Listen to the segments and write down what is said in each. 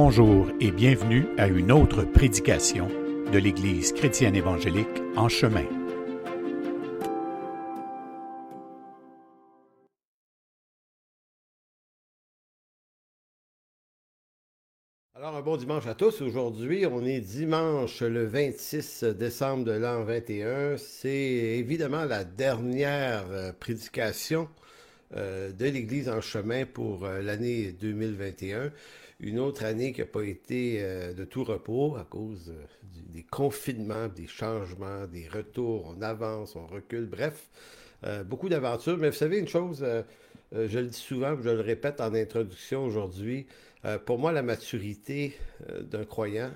bonjour et bienvenue à une autre prédication de l'Église chrétienne évangélique en chemin. Alors, un bon dimanche à tous. Aujourd'hui, on est dimanche le 26 décembre de l'an 21. C'est évidemment la dernière euh, prédication euh, de l'Église en chemin pour euh, l'année 2021 une autre année qui n'a pas été euh, de tout repos à cause euh, des confinements, des changements, des retours, on avance, on recule, bref, euh, beaucoup d'aventures. Mais vous savez une chose, je le dis souvent, je le répète en introduction aujourd'hui, pour moi la maturité d'un croyant,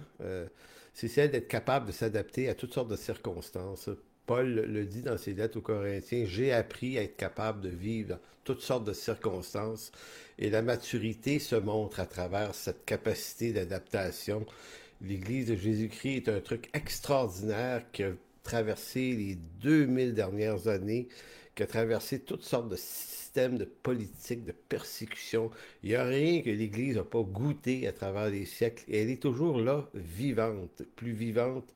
c'est celle d'être capable de s'adapter à toutes sortes de circonstances. Paul le dit dans ses lettres aux Corinthiens, j'ai appris à être capable de vivre toutes sortes de circonstances. Et la maturité se montre à travers cette capacité d'adaptation. L'Église de Jésus-Christ est un truc extraordinaire qui a traversé les 2000 dernières années, qui a traversé toutes sortes de systèmes de politique, de persécution. Il n'y a rien que l'Église n'a pas goûté à travers les siècles. Et elle est toujours là, vivante, plus vivante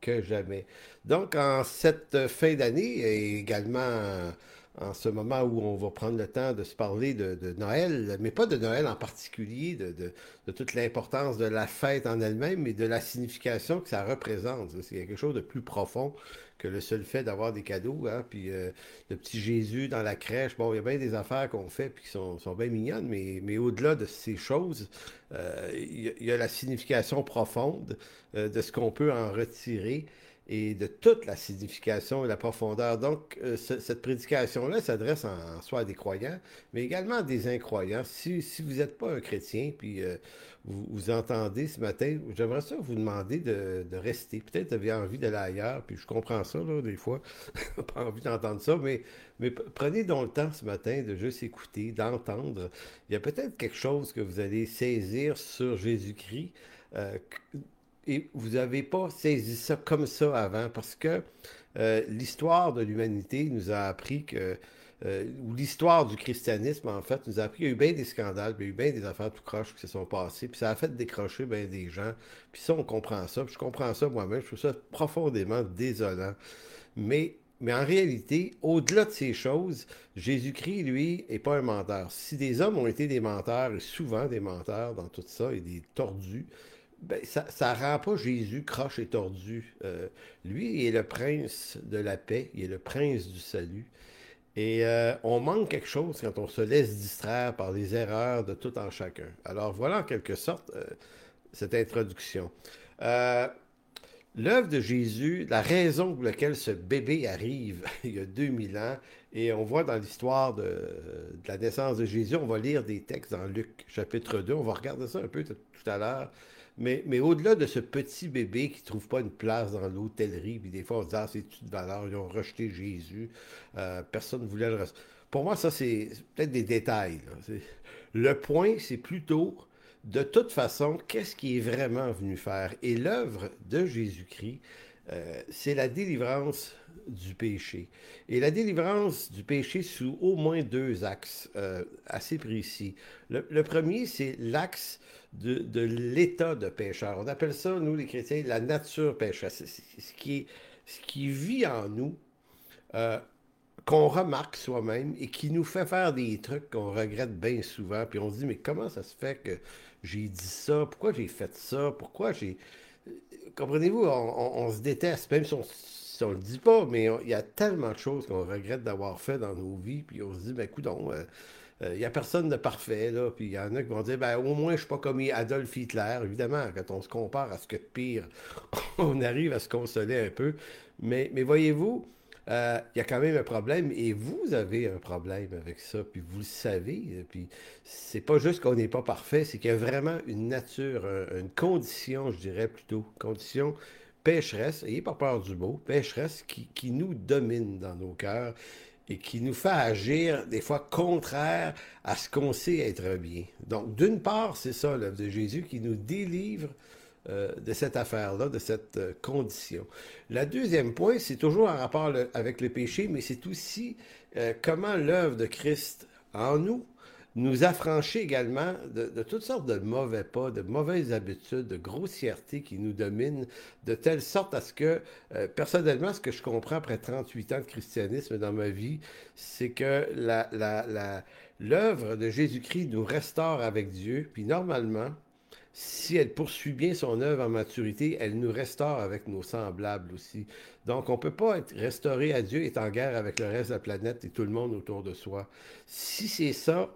que jamais. Donc, en cette fin d'année, et également en ce moment où on va prendre le temps de se parler de, Noël, mais pas de Noël en particulier, de, toute l'importance de la fête en elle-même, mais de la signification que ça représente. C'est quelque chose de plus profond que le seul fait d'avoir des cadeaux, hein, puis euh, le petit Jésus dans la crèche. Bon, il y a bien des affaires qu'on fait puis qui sont, bien mignonnes, mais, mais au-delà de ces choses, euh, il, y a, la signification profonde euh, de ce qu'on peut en retirer et de toute la signification et la profondeur. Donc, euh, cette prédication-là s'adresse en, soi à des croyants, mais également à des incroyants. Si, vous n'êtes pas un chrétien, puis euh, vous, entendez ce matin, j'aimerais ça vous demander de, rester. Peut-être avez envie d'aller ailleurs, puis je comprends ça, là, des fois, pas envie d'entendre ça, mais, mais prenez donc le temps ce matin de juste écouter, d'entendre. Il y a peut-être quelque chose que vous allez saisir sur Jésus-Christ. Euh, et vous n'avez pas saisi ça comme ça avant parce que euh, l'histoire de l'humanité nous a appris que, euh, ou l'histoire du christianisme en fait, nous a appris qu'il y a eu bien des scandales, il y a eu bien des affaires tout croches qui se sont passées, puis ça a fait décrocher bien des gens. Puis ça, on comprend ça, puis je comprends ça moi-même, je trouve ça profondément désolant. Mais mais en réalité, au-delà de ces choses, Jésus-Christ, lui, n'est pas un menteur. Si des hommes ont été des menteurs, et souvent des menteurs dans tout ça, et des tordus, ben, ça ne rend pas Jésus croche et tordu. Euh, lui, il est le prince de la paix, il est le prince du salut. Et euh, on manque quelque chose quand on se laisse distraire par les erreurs de tout en chacun. Alors voilà en quelque sorte euh, cette introduction. L'œuvre de Jésus, la raison pour laquelle ce bébé arrive il y a 2000 ans, et on voit dans l'histoire de, de, la naissance de Jésus, on va lire des textes dans Luc chapitre 2, on va regarder ça un peu tout à l'heure. Mais, au-delà de ce petit bébé qui ne trouve pas une place dans l'hôtellerie, puis des fois on se dit, ah, c'est une valeur, ils ont rejeté Jésus, euh, personne ne voulait le Pour moi, ça, c'est peut-être des détails. Le point, c'est plutôt, de toute façon, qu'est-ce qui est vraiment venu faire? Et l'œuvre de Jésus-Christ, euh, c'est la délivrance du péché. Et la délivrance du péché sous au moins deux axes euh, assez précis. le premier, c'est l'axe de, l'état de pécheur. On appelle ça, nous les chrétiens, la nature pécheur. C'est ce qui, vit en nous, euh, qu'on remarque soi-même et qui nous fait faire des trucs qu'on regrette bien souvent. Puis on se dit, mais comment ça se fait que j'ai dit ça? Pourquoi j'ai fait ça? Pourquoi j'ai... Comprenez-vous, on, se déteste, même si on le dit pas, mais il y a tellement de choses qu'on regrette d'avoir fait dans nos vies, puis on se dit, ben écoute, euh, il euh, n'y a personne de parfait, là. Puis il y en a qui vont dire, ben, au moins, je ne suis pas comme Adolf Hitler. Évidemment, quand on se compare à ce que de pire, on arrive à se consoler un peu. Mais voyez-vous, euh, il y a quand même un problème et vous avez un problème avec ça, puis vous le savez. Puis c'est pas juste qu'on n'est pas parfait, c'est qu'il y a vraiment une nature, une condition, je dirais plutôt, condition pécheresse, ayez pas peur du mot, pécheresse qui, qui nous domine dans nos cœurs et qui nous fait agir des fois contraire à ce qu'on sait être bien. Donc, d'une part, c'est ça l'œuvre de Jésus qui nous délivre euh, de cette affaire-là, de cette euh, condition. Le deuxième point, c'est toujours en rapport avec le péché, mais c'est aussi euh, comment l'œuvre de Christ en nous nous affranchit également de, toutes sortes de mauvais pas, de mauvaises habitudes, de grossièreté qui nous dominent, de telle sorte à ce que, personnellement, ce que je comprends après 38 ans de christianisme dans ma vie, c'est que l'œuvre de Jésus-Christ nous restaure avec Dieu, puis normalement, si elle poursuit bien son œuvre en maturité, elle nous restaure avec nos semblables aussi. Donc, on ne peut pas être restauré à Dieu, et en guerre avec le reste de la planète et tout le monde autour de soi. Si c'est ça,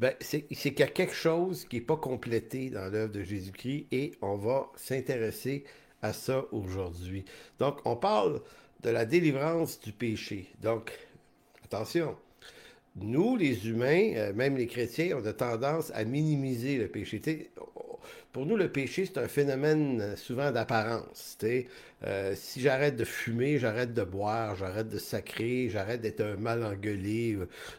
ben, c'est qu'il y a quelque chose qui n'est pas complété dans l'œuvre de Jésus-Christ et on va s'intéresser à ça aujourd'hui. Donc, on parle de la délivrance du péché. Donc, attention, nous, les humains, euh, même les chrétiens, on a tendance à minimiser le péché. pour nous, le péché, c'est un phénomène euh, souvent d'apparence. Euh, si j'arrête de fumer, j'arrête de boire, j'arrête de sacrer, j'arrête d'être un mal engueulé,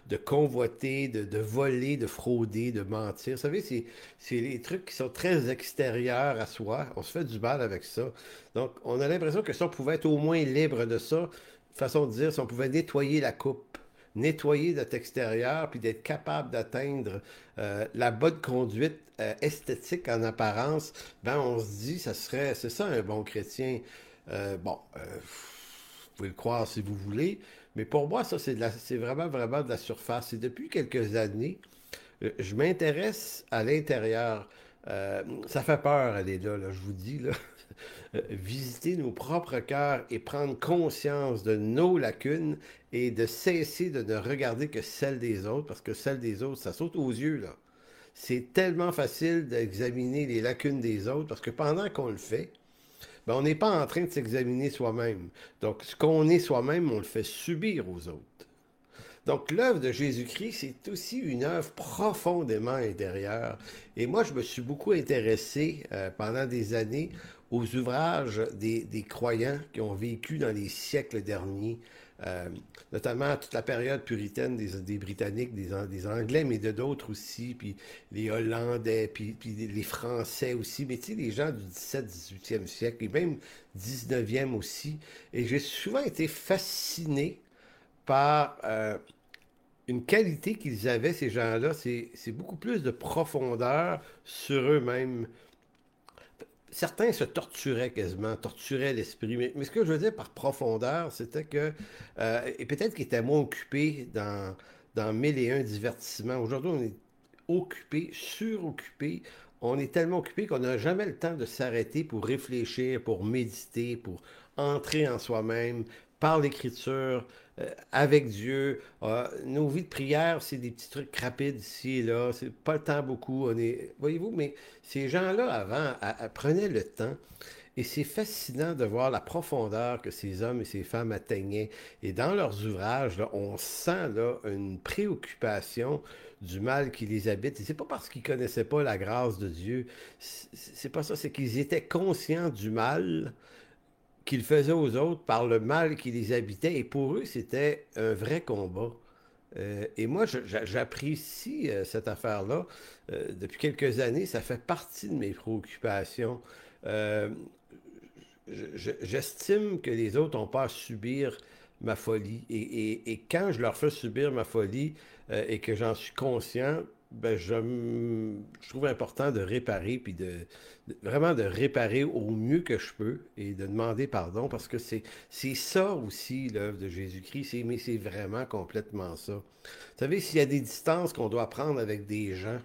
de convoiter, de, voler, de frauder, de mentir. Vous savez, c'est, les trucs qui sont très extérieurs à soi. On se fait du mal avec ça. Donc, on a l'impression que si on pouvait être au moins libre de ça, façon de dire, si on pouvait nettoyer la coupe, nettoyer notre extérieur, puis d'être capable d'atteindre euh, la bonne conduite euh, esthétique en apparence, ben on se dit, ça serait, c'est ça un bon chrétien. Euh, bon, vous pouvez le croire si vous voulez, mais pour moi, ça, c'est, c'est vraiment, vraiment de la surface. Et depuis quelques années, je m'intéresse à l'intérieur. ça fait peur, est là, là je vous dis, là. Euh, visiter nos propres cœurs et prendre conscience de nos lacunes et de cesser de ne regarder que celles des autres, parce que celles des autres, ça saute aux yeux, là. C'est tellement facile d'examiner les lacunes des autres, parce que pendant qu'on le fait, ben, on n'est pas en train de s'examiner soi-même. Donc, ce qu'on est soi-même, on le fait subir aux autres. Donc, l'œuvre de Jésus-Christ, c'est aussi une œuvre profondément intérieure. Et moi, je me suis beaucoup intéressé euh, pendant des années aux ouvrages des, croyants qui ont vécu dans les siècles derniers, euh, notamment toute la période puritaine des, Britanniques, des, Anglais, mais de d'autres aussi, puis les Hollandais, puis, les Français aussi, mais tu sais, les gens du 17, 18e siècle, et même 19e aussi. Et j'ai souvent été fasciné par euh, une qualité qu'ils avaient, ces gens-là, c'est beaucoup plus de profondeur sur eux-mêmes certains se torturaient quasiment, torturaient l'esprit. Mais, ce que je veux dire par profondeur, c'était que, euh, et peut-être qu'ils étaient moins occupés dans, dans mille et un divertissements. Aujourd'hui, on est occupé, suroccupé. On est tellement occupé qu'on n'a jamais le temps de s'arrêter pour réfléchir, pour méditer, pour entrer en soi-même, par l'écriture, avec Dieu. Euh, nos vies de prière, c'est des petits trucs rapides ici et là. C'est pas le temps beaucoup. On est, voyez-vous, mais ces gens-là avant prenaient le temps. Et c'est fascinant de voir la profondeur que ces hommes et ces femmes atteignaient. Et dans leurs ouvrages, on sent là, une préoccupation du mal qui les habite. Et c'est pas parce qu'ils connaissaient pas la grâce de Dieu. C'est pas ça. C'est qu'ils étaient conscients du mal qu'ils faisaient aux autres par le mal qui les habitait. Et pour eux, c'était un vrai combat. Euh, et moi, j'apprécie euh, cette affaire-là. Euh, depuis quelques années, ça fait partie de mes préoccupations. J'estime que les autres n'ont pas à subir ma folie. Et, et, quand je leur fais subir ma folie et que j'en suis conscient, ben, je, trouve important de réparer, puis de, vraiment de réparer au mieux que je peux et de demander pardon, parce que c'est ça aussi l'œuvre de Jésus-Christ, mais c'est vraiment complètement ça. Vous savez, s'il y a des distances qu'on doit prendre avec des gens,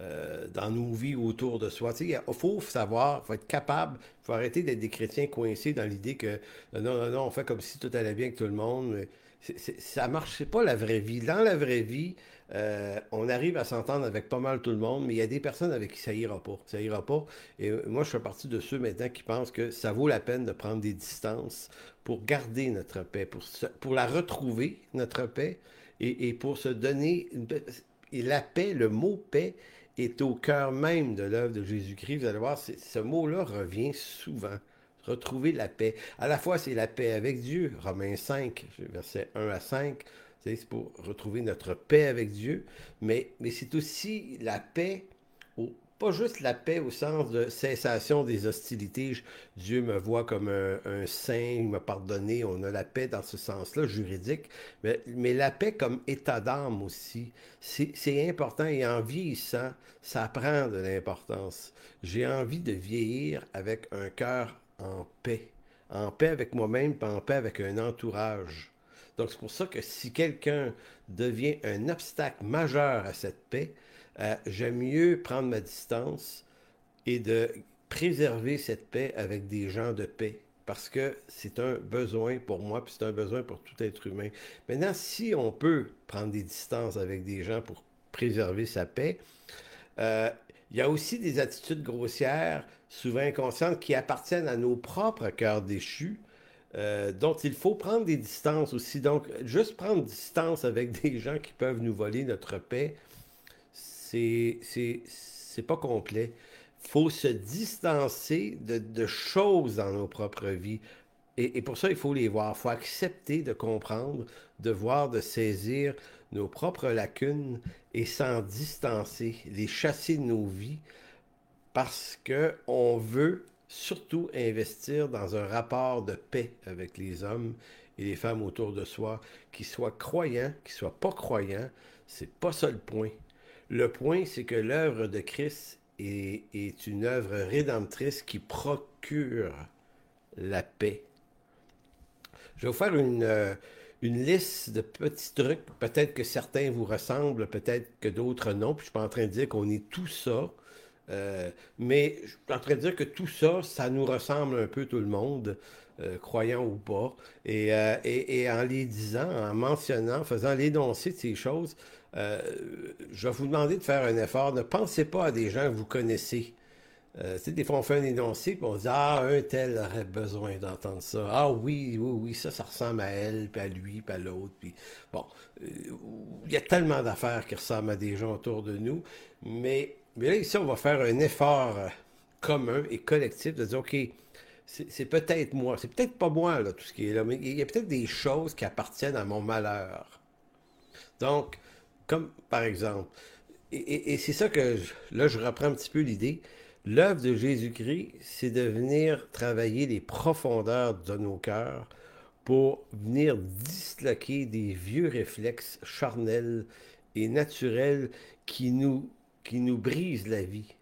euh, dans nos vies autour de soi. Il faut savoir, il faut être capable, il faut arrêter d'être des chrétiens coincés dans l'idée que non, non, non, on fait comme si tout allait bien avec tout le monde. Mais ça marche, c'est pas la vraie vie. Dans la vraie vie, euh, on arrive à s'entendre avec pas mal tout le monde, mais il y a des personnes avec qui ça ira pas. Ça ira pas. Et euh, moi, je fais partie de ceux maintenant qui pensent que ça vaut la peine de prendre des distances pour garder notre paix, pour, la retrouver, notre paix, et, pour se donner Et la paix, le mot paix, est au cœur même de l'œuvre de Jésus-Christ. Vous allez voir, ce mot-là revient souvent. Retrouver la paix. À la fois, c'est la paix avec Dieu, Romains 5, versets 1 à 5 c'est pour retrouver notre paix avec Dieu, mais, mais c'est aussi la paix pas juste la paix au sens de cessation des hostilités. Dieu me voit comme un, saint, il m'a pardonné. On a la paix dans ce sens-là, juridique. Mais, mais, la paix comme état d'âme aussi, c'est important. Et en vieillissant, ça prend de l'importance. J'ai envie de vieillir avec un cœur en paix. En paix avec moi-même, pas en paix avec un entourage. Donc c'est pour ça que si quelqu'un devient un obstacle majeur à cette paix, euh, j'aime mieux prendre ma distance et de préserver cette paix avec des gens de paix. Parce que c'est un besoin pour moi, puis c'est un besoin pour tout être humain. Maintenant, si on peut prendre des distances avec des gens pour préserver sa paix, euh, il y a aussi des attitudes grossières, souvent inconscientes, qui appartiennent à nos propres cœurs déchus, euh, dont il faut prendre des distances aussi. Donc, juste prendre distance avec des gens qui peuvent nous voler notre paix, c'est pas complet. faut se distancer de, choses dans nos propres vies. Et, pour ça, il faut les voir. Il faut accepter de comprendre, de voir, de saisir nos propres lacunes et s'en distancer, les chasser de nos vies, parce qu'on veut surtout investir dans un rapport de paix avec les hommes et les femmes autour de soi, qu'ils soient croyants, qu'ils soient pas croyants. C'est pas ça le point. Le point, c'est que l'œuvre de Christ est, une œuvre rédemptrice qui procure la paix. Je vais vous faire une, euh, une liste de petits trucs. Peut-être que certains vous ressemblent, peut-être que d'autres non. Puis je suis pas en train de dire qu'on est tout ça. Euh, mais je suis en train de dire que tout ça, ça nous ressemble un peu tout le monde, euh, croyant ou pas. Et, et, en les disant, en mentionnant, en faisant l'énoncé de ces choses, euh, je vais vous demander de faire un effort. Ne pensez pas à des gens que vous connaissez. Euh, des fois, on fait un énoncé, puis on dit Ah, un tel aurait besoin d'entendre ça. Ah oui, oui, oui, ça, ça ressemble à elle, puis à lui, puis à l'autre. Puis bon, euh, il y a tellement d'affaires qui ressemblent à des gens autour de nous. Mais, mais là, ici, on va faire un effort euh, commun et collectif de dire OK, c'est peut-être moi, c'est peut-être pas moi, là, tout ce qui est là, mais il y a peut-être des choses qui appartiennent à mon malheur. Donc, comme par exemple, et, c'est ça que, là, je reprends un petit peu l'idée. L'œuvre de Jésus-Christ, c'est de venir travailler les profondeurs de nos cœurs pour venir disloquer des vieux réflexes charnels et naturels qui nous, qui nous brisent la vie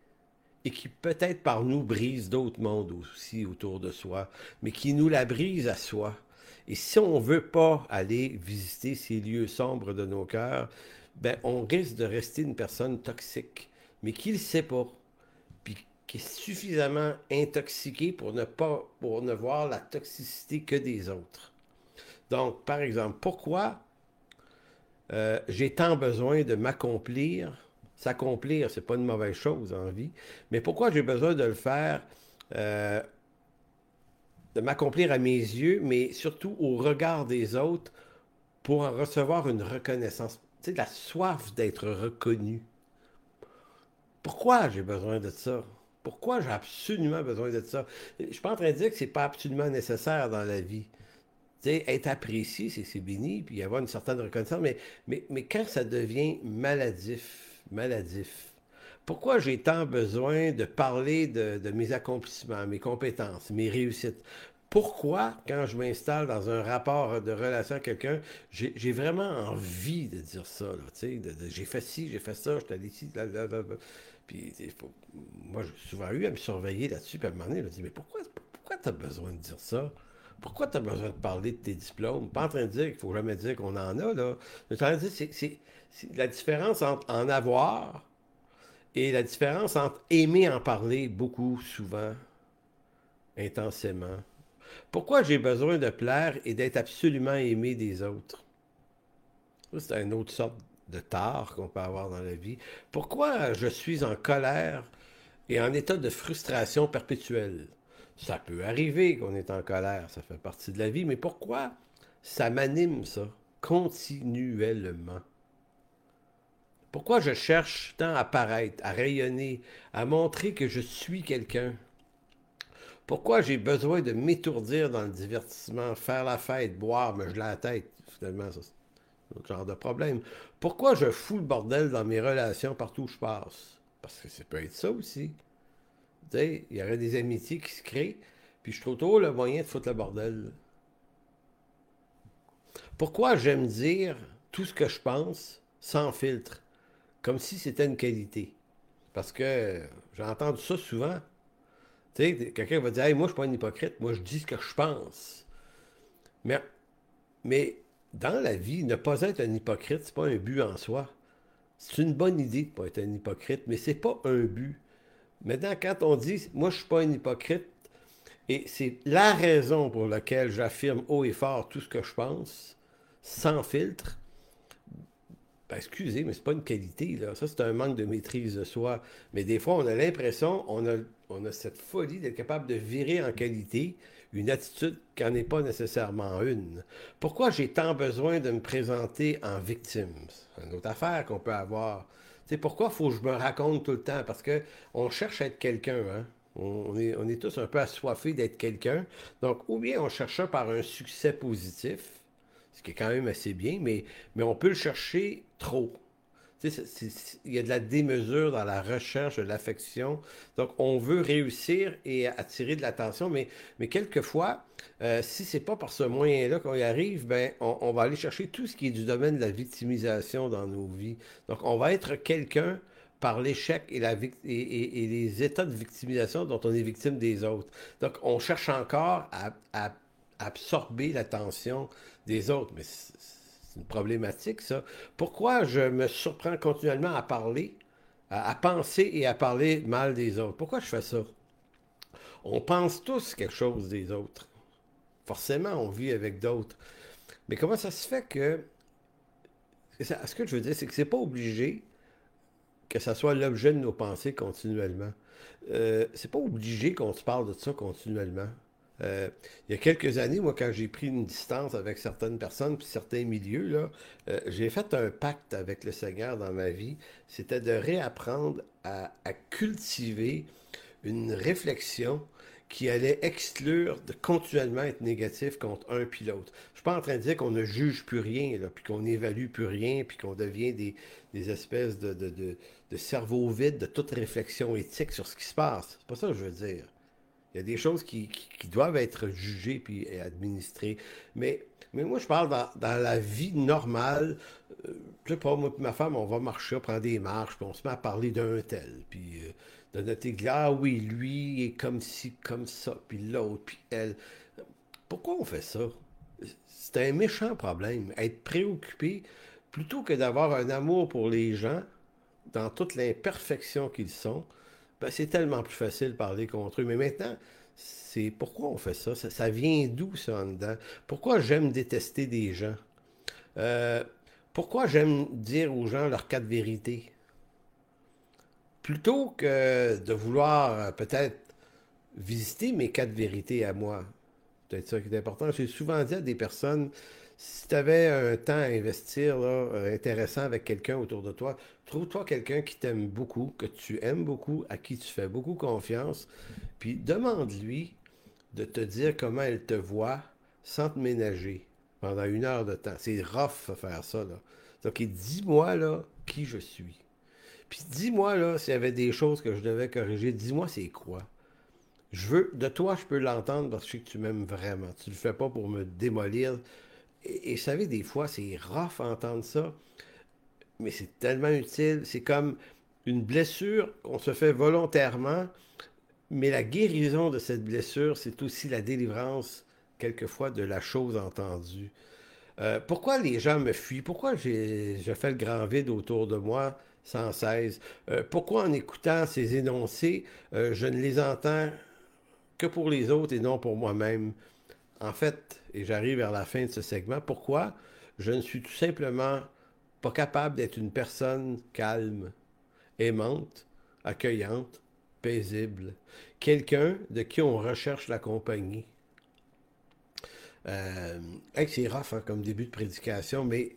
et qui peut-être par nous brisent d'autres mondes aussi autour de soi, mais qui nous la brisent à soi. Et si on ne veut pas aller visiter ces lieux sombres de nos cœurs, ben, on risque de rester une personne toxique, mais qui ne sait pas, puis qui est suffisamment intoxiqué pour ne pas, pour ne voir la toxicité que des autres. Donc, par exemple, pourquoi euh, j'ai tant besoin de m'accomplir? S'accomplir, c'est pas une mauvaise chose en vie, mais pourquoi j'ai besoin de le faire, euh, de m'accomplir à mes yeux, mais surtout au regard des autres pour en recevoir une reconnaissance? La soif d'être reconnu. Pourquoi j'ai besoin de ça? Pourquoi j'ai absolument besoin de ça? Je ne suis pas en train de dire que c'est pas absolument nécessaire dans la vie. être apprécié, c'est béni, puis avoir une certaine reconnaissance, mais, mais, mais quand ça devient maladif, maladif, pourquoi j'ai tant besoin de parler de, mes accomplissements, mes compétences, mes réussites? pourquoi, quand je m'installe dans un rapport de relation avec quelqu'un, j'ai vraiment envie de dire ça. J'ai fait ci, j'ai fait ça, je t'ai dit ci, Puis, moi, j'ai souvent eu à me surveiller là-dessus. Puis à un moment donné, je me dis, mais pourquoi, pourquoi tu as besoin de dire ça? Pourquoi tu as besoin de parler de tes diplômes? Pas en train de dire qu'il faut jamais dire qu'on en a, là. Je suis en train de dire, c'est la différence entre en avoir et la différence entre aimer en parler beaucoup, souvent, intensément, pourquoi j'ai besoin de plaire et d'être absolument aimé des autres? C'est une autre sorte de tard qu'on peut avoir dans la vie. Pourquoi je suis en colère et en état de frustration perpétuelle? Ça peut arriver qu'on est en colère, ça fait partie de la vie, mais pourquoi ça m'anime ça continuellement? Pourquoi je cherche tant à paraître, à rayonner, à montrer que je suis quelqu'un? Pourquoi j'ai besoin de m'étourdir dans le divertissement, faire la fête, boire, me geler la tête? Finalement, ça, c'est autre genre de problème. Pourquoi je fous le bordel dans mes relations partout où je passe? Parce que ça peut être ça aussi. Il y aurait des amitiés qui se créent, puis je trouve trop le moyen de foutre le bordel. Pourquoi j'aime dire tout ce que je pense sans filtre, comme si c'était une qualité? Parce que j'ai entendu ça souvent. Tu sais, quelqu'un va dire hey, Moi, je suis pas un hypocrite, moi, je dis ce que je pense. Mais, mais dans la vie, ne pas être un hypocrite, c'est pas un but en soi. C'est une bonne idée de ne pas être un hypocrite, mais c'est pas un but. Maintenant, quand on dit Moi, je suis pas un hypocrite, et c'est la raison pour laquelle j'affirme haut et fort tout ce que je pense, sans filtre, ben, excusez, mais c'est pas une qualité. Ça, c'est un manque de maîtrise de soi. Mais des fois, on a l'impression, on a, on cette folie d'être capable de virer en qualité une attitude qui n'en est pas nécessairement une. Pourquoi j'ai tant besoin de me présenter en victime? C'est une autre affaire qu'on peut avoir. C'est pourquoi faut que je me raconte tout le temps? Parce qu'on cherche à être quelqu'un, hein? On est, on est tous un peu assoiffés d'être quelqu'un. Donc, ou bien on cherche par un succès positif, ce qui est quand même assez bien, mais, mais on peut le chercher trop. Il y a de la démesure dans la recherche de l'affection. Donc, on veut réussir et attirer de l'attention, mais, mais quelquefois, euh, si c'est pas par ce moyen-là qu'on y arrive, ben, on, va aller chercher tout ce qui est du domaine de la victimisation dans nos vies. Donc, on va être quelqu'un par l'échec et, la, et, les états de victimisation dont on est victime des autres. Donc, on cherche encore à absorber l'attention des autres. Mais c'est une problématique, ça. Pourquoi je me surprends continuellement à parler, à, penser et à parler mal des autres? Pourquoi je fais ça? On pense tous quelque chose des autres. Forcément, on vit avec d'autres. Mais comment ça se fait que. Ce que je veux dire, c'est que c'est pas obligé que ça soit l'objet de nos pensées continuellement. Euh, c'est pas obligé qu'on se parle de ça continuellement. Euh, il y a quelques années, moi, quand j'ai pris une distance avec certaines personnes puis certains milieux, là, euh, j'ai fait un pacte avec le Seigneur dans ma vie. C'était de réapprendre à, cultiver une réflexion qui allait exclure de continuellement être négatif contre un puis l'autre. Je suis pas en train de dire qu'on ne juge plus rien, puis qu'on n'évalue plus rien, puis qu'on devient des, espèces de, de, de, de cerveau vide de toute réflexion éthique sur ce qui se passe. C'est pas ça que je veux dire. Il y a des choses qui, doivent être jugées puis administrées. Mais, mais moi, je parle dans, la vie normale. Euh, je sais pas, moi et ma femme, on va marcher, on prend des marches, puis on se met à parler d'un tel. Puis euh, de notre église, ah oui, lui est comme ci, comme ça, puis l'autre, puis elle. Pourquoi on fait ça? C'est un méchant problème. Être préoccupé, plutôt que d'avoir un amour pour les gens, dans toute l'imperfection qu'ils sont, ben, c'est tellement plus facile de parler contre eux. Mais maintenant, c'est pourquoi on fait ça? Ça, vient d'où ça en dedans? Pourquoi j'aime détester des gens? Euh, pourquoi j'aime dire aux gens leur cas de vérité? Plutôt que de vouloir euh, peut-être visiter mes cas de vérité à moi. Peut-être ça qui est important. J'ai souvent dit à des personnes, si tu avais un temps à investir euh, intéressant avec quelqu'un autour de toi, trouve-toi quelqu'un qui t'aime beaucoup, que tu aimes beaucoup, à qui tu fais beaucoup confiance, puis demande-lui de te dire comment elle te voit sans te ménager pendant une heure de temps. C'est rough faire ça. Donc, dis-moi là qui je suis. Puis dis-moi là s'il y avait des choses que je devais corriger. Dis-moi c'est quoi? Je veux, de toi, je peux l'entendre parce que je sais que tu m'aimes vraiment. Tu le fais pas pour me démolir. Et, vous savez, des fois, c'est rough entendre ça, mais c'est tellement utile. C'est comme une blessure qu'on se fait volontairement, mais la guérison de cette blessure, c'est aussi la délivrance, quelquefois, de la chose entendue. Euh, pourquoi les gens me fuient? Pourquoi je fais le grand vide autour de moi sans cesse? Euh, pourquoi en écoutant ces énoncés, euh, je ne les entends que pour les autres et non pour moi-même? En fait, et j'arrive vers la fin de ce segment, pourquoi je ne suis tout simplement pas capable d'être une personne calme, aimante, accueillante, paisible, quelqu'un de qui on recherche la compagnie? Euh, c'est rough hein, comme début de prédication, mais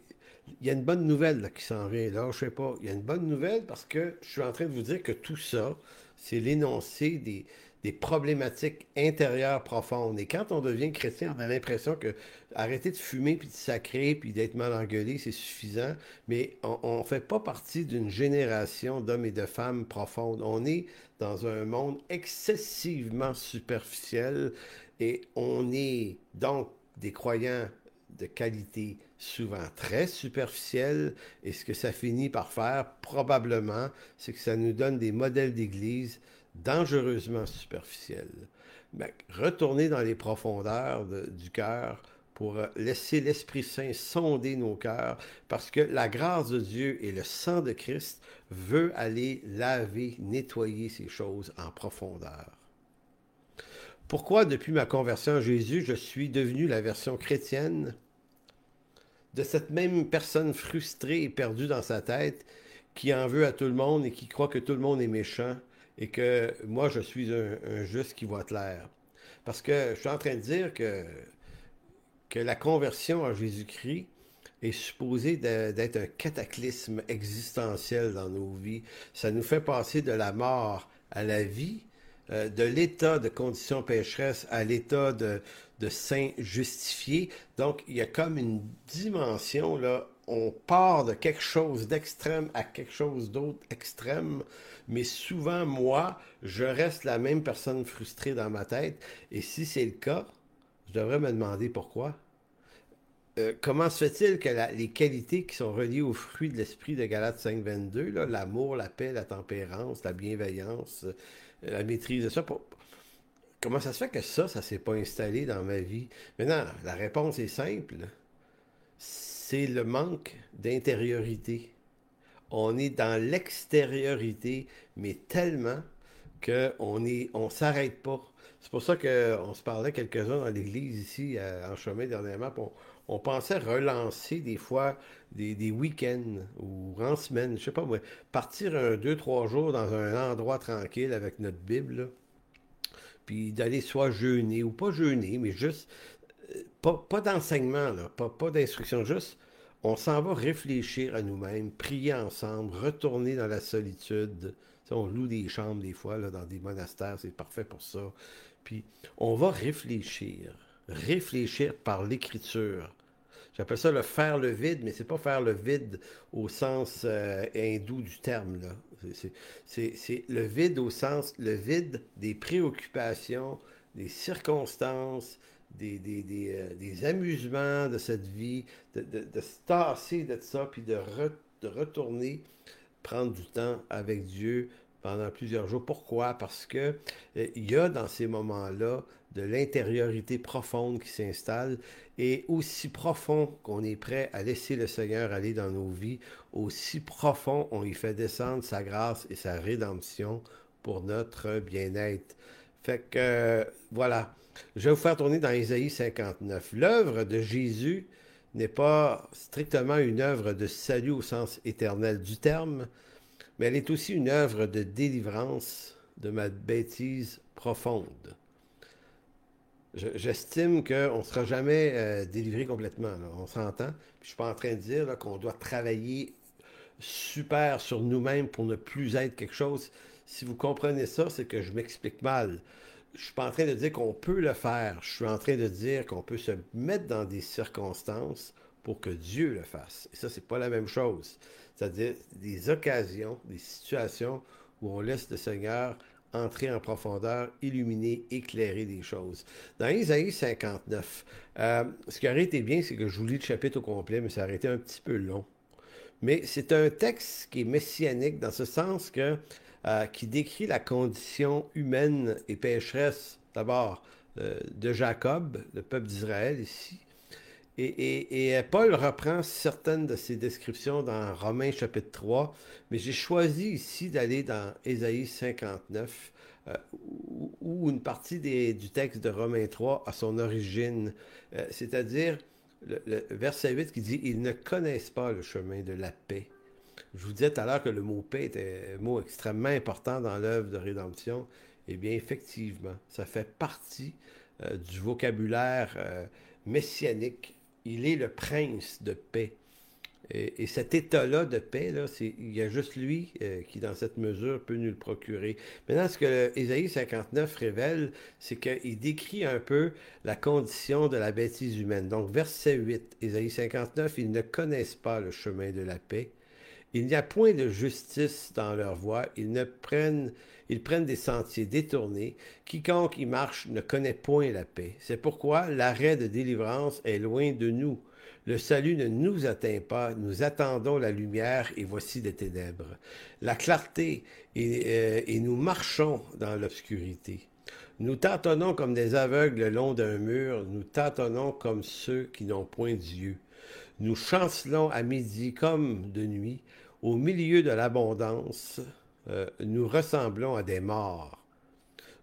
il y a une bonne nouvelle qui s'en vient. Là, je sais pas. Il y a une bonne nouvelle parce que je suis en train de vous dire que tout ça, c'est l'énoncé des, des problématiques intérieures profondes. Et quand on devient chrétien, on a l'impression que arrêter de fumer, puis de sacrer, puis d'être mal engueulé, c'est suffisant. Mais on ne fait pas partie d'une génération d'hommes et de femmes profondes. On est dans un monde excessivement superficiel et on est donc des croyants de qualité souvent très superficielle. Et ce que ça finit par faire, probablement, c'est que ça nous donne des modèles d'Église dangereusement superficiels. Mais retourner dans les profondeurs du cœur pour laisser l'Esprit Saint sonder nos cœurs, parce que la grâce de Dieu et le sang de Christ veut aller laver, nettoyer ces choses en profondeur. Pourquoi, depuis ma conversion à Jésus, je suis devenu la version chrétienne de cette même personne frustrée et perdue dans sa tête qui en veut à tout le monde et qui croit que tout le monde est méchant et que moi, je suis un, juste qui voit clair. Parce que je suis en train de dire que, que la conversion à Jésus-Christ est supposée d'être un cataclysme existentiel dans nos vies. Ça nous fait passer de la mort à la vie, euh, de l'état de condition pécheresse à l'état de, de saint justifié. Donc, il y a comme une dimension, là, on part de quelque chose d'extrême à quelque chose d'autre extrême, mais souvent, moi, je reste la même personne frustrée dans ma tête, et si c'est le cas, je devrais me demander pourquoi. Euh, comment se fait-il que les qualités qui sont reliées au fruit de l'esprit de Galates 5.22, l'amour, la paix, la tempérance, la bienveillance, euh, la maîtrise de ça, Comment ça se fait que ça, ça ne s'est pas installé dans ma vie? Maintenant, la réponse est simple. C'est le manque d'intériorité. On est dans l'extériorité, mais tellement qu'on ne on s'arrête pas. C'est pour ça qu'on se parlait quelques-uns dans l'église ici, en chemin dernièrement. On, on, pensait relancer des fois des, week-ends ou en semaine, je sais pas moi, partir un, deux, trois jours dans un endroit tranquille avec notre Bible puis d'aller soit jeûner ou pas jeûner, mais juste, euh, pas, d'enseignement, pas d'instruction, juste, on s'en va réfléchir à nous-mêmes, prier ensemble, retourner dans la solitude. on loue des chambres des fois dans des monastères, c'est parfait pour ça. Puis on va réfléchir, réfléchir par l'écriture. J'appelle ça le faire le vide, mais c'est pas faire le vide au sens euh, hindou du terme. C'est le vide au sens, le vide des préoccupations, des circonstances, des, des, euh, amusements de cette vie, de, de, se tasser de ça, puis de, de retourner prendre du temps avec Dieu pendant plusieurs jours. Pourquoi? Parce que euh, y a dans ces moments-là de l'intériorité profonde qui s'installe et aussi profond qu'on est prêt à laisser le Seigneur aller dans nos vies, aussi profond on y fait descendre sa grâce et sa rédemption pour notre bien-être. Fait que euh, voilà, je vais vous faire tourner dans Isaïe 59. L'œuvre de Jésus n'est pas strictement une œuvre de salut au sens éternel du terme, mais elle est aussi une œuvre de délivrance de ma bêtise profonde. J'estime qu'on ne sera jamais euh, délivré complètement. On s'entend? Je ne suis pas en train de dire qu'on doit travailler super sur nous-mêmes pour ne plus être quelque chose. Si vous comprenez ça, c'est que je m'explique mal. Je suis pas en train de dire qu'on peut le faire. Je suis en train de dire qu'on peut se mettre dans des circonstances pour que Dieu le fasse. Et ça, c'est pas la même chose. C'est-à-dire des occasions, des situations où on laisse le Seigneur entrer en profondeur, illuminer, éclairer des choses. Dans Isaïe 59, euh, ce qui aurait été bien, c'est que je vous lis le chapitre au complet, mais ça aurait été un petit peu long. Mais c'est un texte qui est messianique dans ce sens que euh, qui décrit la condition humaine et pécheresse, d'abord, euh, de Jacob, le peuple d'Israël ici, et, Paul reprend certaines de ces descriptions dans Romains chapitre 3, mais j'ai choisi ici d'aller dans Ésaïe 59, euh, où, une partie du texte de Romains 3 a son origine, euh, c'est-à-dire le, verset 8 qui dit Ils ne connaissent pas le chemin de la paix. Je vous disais tout à l'heure que le mot paix était un mot extrêmement important dans l'œuvre de rédemption. Eh bien, effectivement, ça fait partie euh, du vocabulaire messianique il est le prince de paix. Et, cet état-là de paix, là, il y a juste lui euh, qui, dans cette mesure, peut nous le procurer. Maintenant, ce que Ésaïe 59 révèle, c'est qu'il décrit un peu la condition de la bêtise humaine. Donc, verset 8, Ésaïe 59, ils ne connaissent pas le chemin de la paix. Il n'y a point de justice dans leur voie. Ils ne prennent, ils prennent des sentiers détournés. Quiconque y marche ne connaît point la paix. C'est pourquoi l'arrêt de délivrance est loin de nous. Le salut ne nous atteint pas, nous attendons la lumière et voici des ténèbres. La clarté et, euh, et nous marchons dans l'obscurité. Nous tâtonnons comme des aveugles le long d'un mur, nous tâtonnons comme ceux qui n'ont point d'yeux. Nous chancelons à midi comme de nuit, au milieu de l'abondance, euh, nous ressemblons à des morts.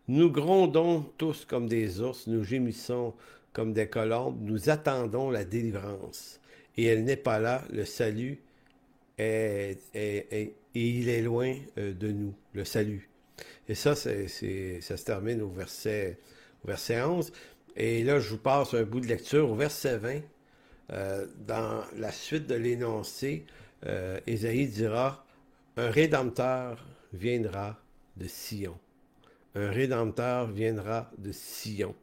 Nous grondons tous comme des ours, nous gémissons comme des colombes, nous attendons la délivrance. Et elle n'est pas là, le salut est, et il est loin euh, de nous, le salut. Et ça, c'est, ça se termine au verset, au verset 11. Et là, je vous passe un bout de lecture au verset 20. Euh, dans la suite de l'énoncé, euh, dira, Un rédempteur viendra de Sion. Un rédempteur viendra de Sion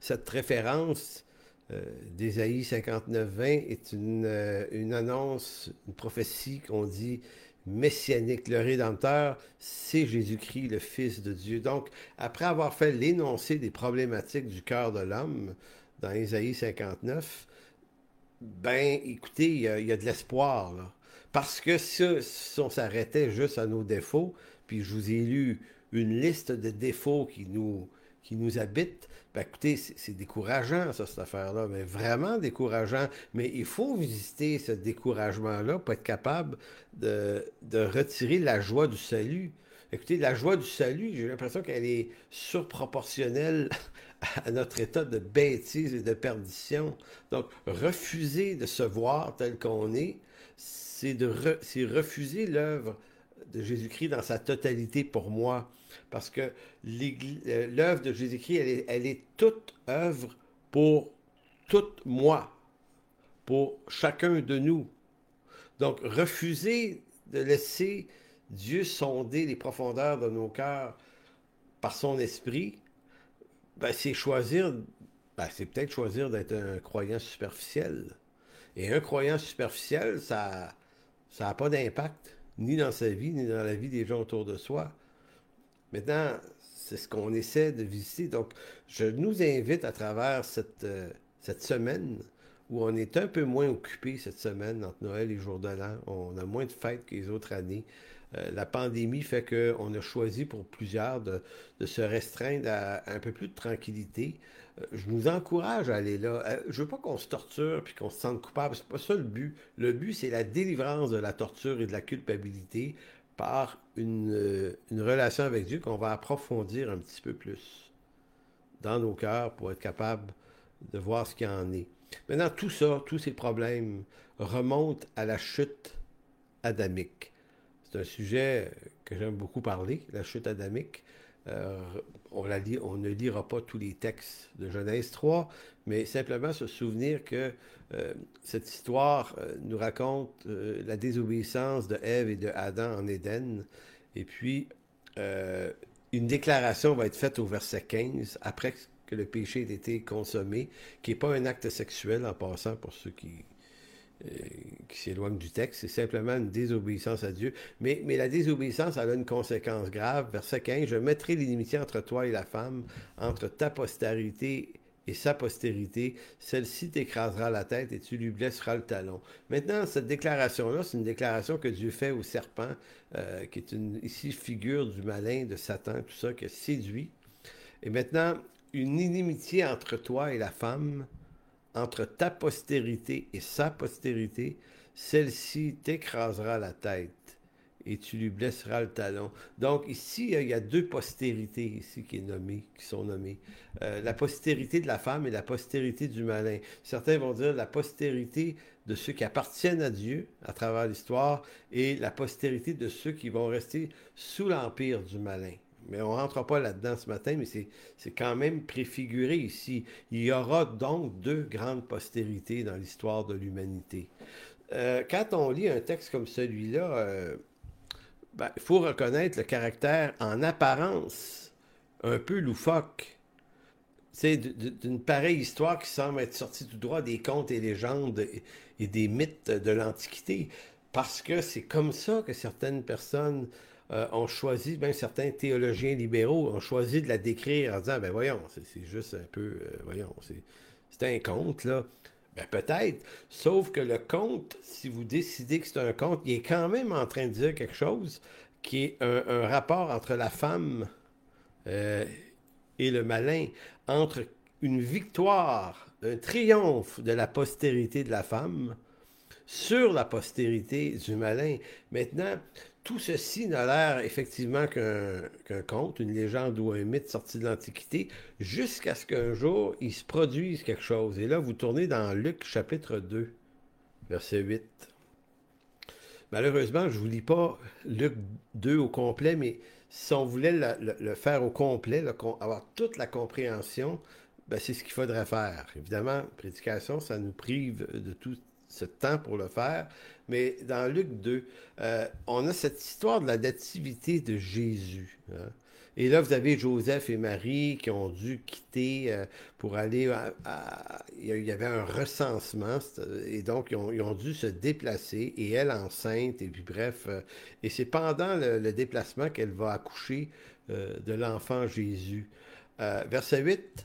cette référence euh, d'Ésaïe 59-20 est une, euh, une, annonce, une prophétie qu'on dit messianique. Le Rédempteur, c'est Jésus-Christ, le Fils de Dieu. Donc, après avoir fait l'énoncé des problématiques du cœur de l'homme dans Ésaïe 59, ben, écoutez, il y a, de l'espoir. Parce que si, si on s'arrêtait juste à nos défauts, puis je vous ai lu une liste de défauts qui nous, qui nous habitent, ben écoutez, c'est décourageant, ça, cette affaire-là, mais vraiment décourageant. Mais il faut visiter ce découragement-là pour être capable de, retirer la joie du salut. Écoutez, la joie du salut, j'ai l'impression qu'elle est surproportionnelle à notre état de bêtise et de perdition. Donc, refuser de se voir tel qu'on est, c'est refuser l'œuvre de Jésus-Christ dans sa totalité pour moi. Parce que euh, l'œuvre de Jésus-Christ, elle est, toute œuvre pour tout moi, pour chacun de nous. Donc, refuser de laisser Dieu sonder les profondeurs de nos cœurs par son esprit, ben, c'est choisir, ben, c'est peut-être choisir d'être un croyant superficiel. Et un croyant superficiel, ça n'a pas d'impact, ni dans sa vie, ni dans la vie des gens autour de soi. Maintenant, c'est ce qu'on essaie de visiter. Donc, je nous invite à travers cette, euh, cette semaine où on est un peu moins occupé cette semaine entre Noël et Jour de l'An. On a moins de fêtes que les autres années. Euh, la pandémie fait qu'on a choisi pour plusieurs de, se restreindre à, un peu plus de tranquillité. Euh, je vous encourage à aller là. je veux pas qu'on se torture puis qu'on se sente coupable. C'est pas ça le but. Le but, c'est la délivrance de la torture et de la culpabilité par euh, une, relation avec Dieu qu'on va approfondir un petit peu plus dans nos cœurs pour être capable de voir ce qu'il en est. Maintenant, tout ça, tous ces problèmes remontent à la chute adamique. C'est un sujet que j'aime beaucoup parler, la chute adamique. Euh, on, ne lira pas tous les textes de Genèse 3, mais simplement se souvenir que euh, cette histoire euh, nous raconte la désobéissance de Ève et de Adam en Éden. Et puis, une déclaration va être faite au verset 15, après que le péché ait été consommé, qui n'est pas un acte sexuel en passant pour ceux qui qui s'éloigne du texte, c'est simplement une désobéissance à Dieu. Mais, mais la désobéissance, elle a une conséquence grave. Verset 15, je mettrai l'inimitié entre toi et la femme, entre ta postérité et sa postérité. Celle-ci t'écrasera la tête et tu lui blesseras le talon. Maintenant, cette déclaration-là, c'est une déclaration que Dieu fait au serpent, euh, qui est une, ici figure du malin, de Satan, tout ça, qui séduit. Et maintenant, une inimitié entre toi et la femme, entre ta postérité et sa postérité, celle-ci t'écrasera la tête et tu lui blesseras le talon. Donc ici, il y a deux postérités ici qui, est nommées, qui sont nommées. Euh, la postérité de la femme et la postérité du malin. Certains vont dire la postérité de ceux qui appartiennent à Dieu à travers l'histoire et la postérité de ceux qui vont rester sous l'empire du malin mais on ne rentre pas là-dedans ce matin, mais c'est quand même préfiguré ici. Il y aura donc deux grandes postérités dans l'histoire de l'humanité. euh, quand on lit un texte comme celui-là, euh, ben, il faut reconnaître le caractère en apparence un peu loufoque. D'une pareille histoire qui semble être sortie tout droit des contes et légendes et des mythes de l'Antiquité. Parce que c'est comme ça que certaines personnes euh, ont choisi, même certains théologiens libéraux ont choisi de la décrire en disant, ben voyons, c'est juste un peu, euh, voyons, c'est un conte, là. Ben peut-être, sauf que le conte, si vous décidez que c'est un conte, il est quand même en train de dire quelque chose qui est un, rapport entre la femme euh, et le malin, entre une victoire, un triomphe de la postérité de la femme sur la postérité du malin. Maintenant, tout ceci n'a l'air effectivement qu'un conte, une légende ou un mythe sorti de l'Antiquité, jusqu'à ce qu'un jour, il se produise quelque chose. Et là, vous tournez dans Luc chapitre 2, verset 8. Malheureusement, je ne vous lis pas Luc 2 au complet, mais si on voulait le, faire au complet, avoir toute la compréhension, ben, c'est ce qu'il faudrait faire. Évidemment, prédication, ça nous prive de tout ce temps pour le faire. Mais dans Luc 2, euh, on a cette histoire de la nativité de Jésus. Hein. Et là, vous avez Joseph et Marie qui ont dû quitter euh, pour aller à, Il y avait un recensement, et donc ils ont, dû se déplacer, et elle enceinte, et puis bref. Euh, et c'est pendant le, déplacement qu'elle va accoucher de l'enfant Jésus. verset 8.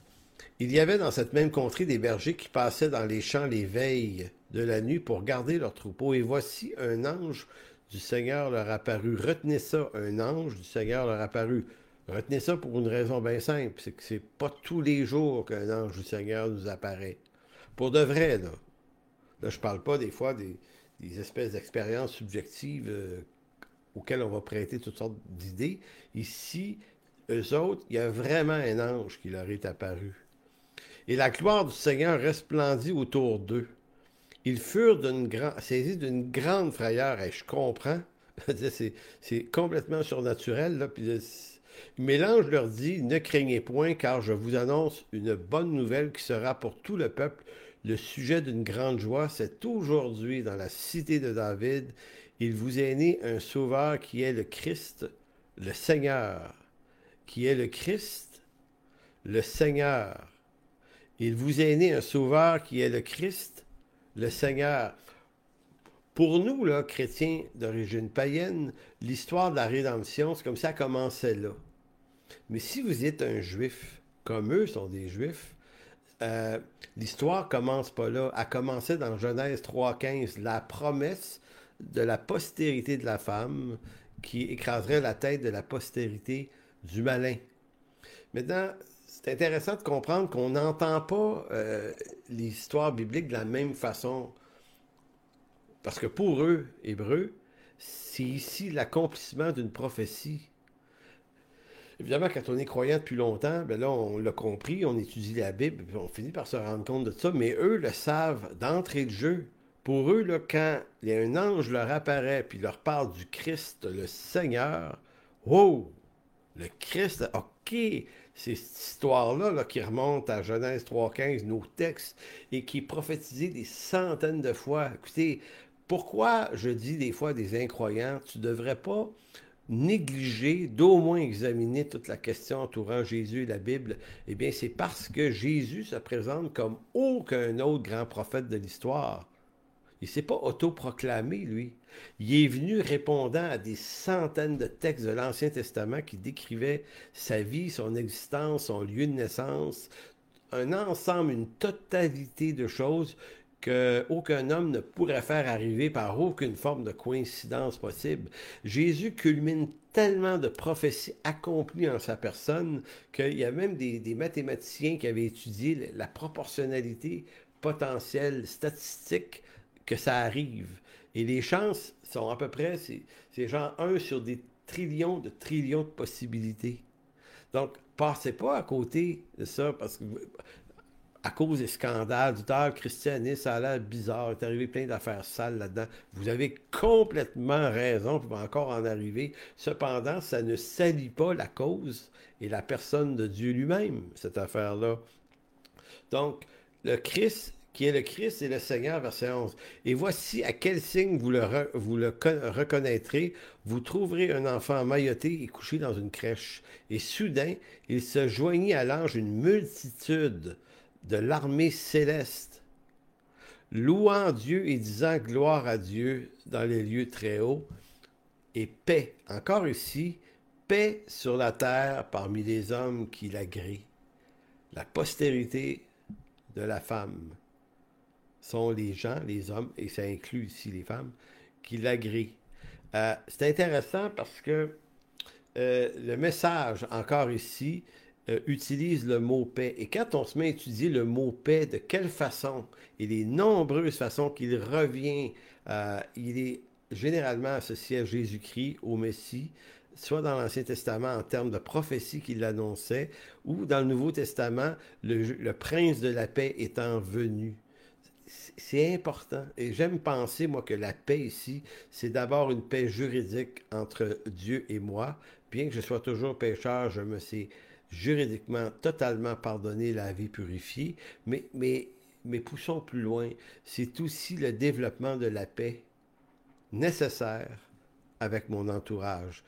Il y avait dans cette même contrée des bergers qui passaient dans les champs les veilles de la nuit pour garder leurs troupeaux. Et voici un ange du Seigneur leur apparut. Retenez ça, un ange du Seigneur leur apparut. Retenez ça pour une raison bien simple, c'est que c'est pas tous les jours qu'un ange du Seigneur nous apparaît. Pour de vrai, là. Là, je parle pas des fois des, espèces d'expériences subjectives euh, auxquelles on va prêter toutes sortes d'idées. Ici, eux autres, il y a vraiment un ange qui leur est apparu. Et la gloire du Seigneur resplendit autour d'eux. Ils furent saisis d'une grande frayeur. Et je comprends. c'est complètement surnaturel. Là. Puis, Mélange leur dit Ne craignez point, car je vous annonce une bonne nouvelle qui sera pour tout le peuple le sujet d'une grande joie. C'est aujourd'hui dans la cité de David. Il vous est né un sauveur qui est le Christ, le Seigneur. Qui est le Christ, le Seigneur. Il vous est né un sauveur qui est le Christ, le Seigneur. Pour nous, là, chrétiens d'origine païenne, l'histoire de la rédemption, c'est comme ça commençait là. Mais si vous êtes un juif, comme eux sont des juifs, euh, l'histoire commence pas là. Elle commençait dans Genèse 3.15, la promesse de la postérité de la femme qui écraserait la tête de la postérité du malin. Maintenant, c'est intéressant de comprendre qu'on n'entend pas euh, l'histoire biblique de la même façon. Parce que pour eux, Hébreux, c'est ici l'accomplissement d'une prophétie. Évidemment, quand on est croyant depuis longtemps, ben là, on l'a compris, on étudie la Bible, puis on finit par se rendre compte de ça, mais eux le savent d'entrée de jeu. Pour eux, là, quand un ange leur apparaît, puis leur parle du Christ, le Seigneur, oh, le Christ, ok, cette histoire-là qui remonte à Genèse 3.15, nos textes, et qui est des centaines de fois. Écoutez, pourquoi je dis des fois des incroyants, tu ne devrais pas négliger d'au moins examiner toute la question entourant Jésus et la Bible, eh bien c'est parce que Jésus se présente comme aucun autre grand prophète de l'histoire. Il ne s'est pas autoproclamé, lui. Il est venu répondant à des centaines de textes de l'Ancien Testament qui décrivaient sa vie, son existence, son lieu de naissance, un ensemble, une totalité de choses qu'aucun homme ne pourrait faire arriver par aucune forme de coïncidence possible. Jésus culmine tellement de prophéties accomplies en sa personne qu'il y a même des, des mathématiciens qui avaient étudié la proportionnalité potentielle statistique que ça arrive. Et les chances sont à peu près, c'est genre 1 sur des trillions de trillions de possibilités. Donc, passez pas à côté de ça parce que à cause des scandales, du tard christianisme, ça a l'air bizarre, il est arrivé plein d'affaires sales là-dedans. Vous avez complètement raison, il va encore en arriver. Cependant, ça ne salit pas la cause et la personne de Dieu lui-même, cette affaire-là. Donc, le Christ qui est le Christ et le Seigneur, verset 11. Et voici à quel signe vous le, reconnaîtrez. Vous trouverez un enfant mailloté et couché dans une crèche. Et soudain, il se joignit à l'ange une multitude de l'armée céleste, louant Dieu et disant gloire à Dieu dans les lieux très hauts et paix. Encore ici, paix sur la terre parmi les hommes qui l'agréent. La postérité de la femme sont les gens, les hommes, et ça inclut ici les femmes, qui l'agréent. Euh, c'est intéressant parce que euh, le message, encore ici, euh, utilise le mot paix. Et quand on se met à étudier le mot paix, de quelle façon, et les nombreuses façons qu'il revient, il est généralement associé à Jésus-Christ, au Messie, soit dans l'Ancien Testament en termes de prophétie qu'il annonçait, ou dans le Nouveau Testament, le, prince de la paix étant venu. C'est important. Et j'aime penser, moi, que la paix ici, c'est d'abord une paix juridique entre Dieu et moi. Bien que je sois toujours pécheur, je me sais juridiquement totalement pardonné, la vie purifiée. Mais, mais, mais poussons plus loin. C'est aussi le développement de la paix nécessaire avec mon entourage.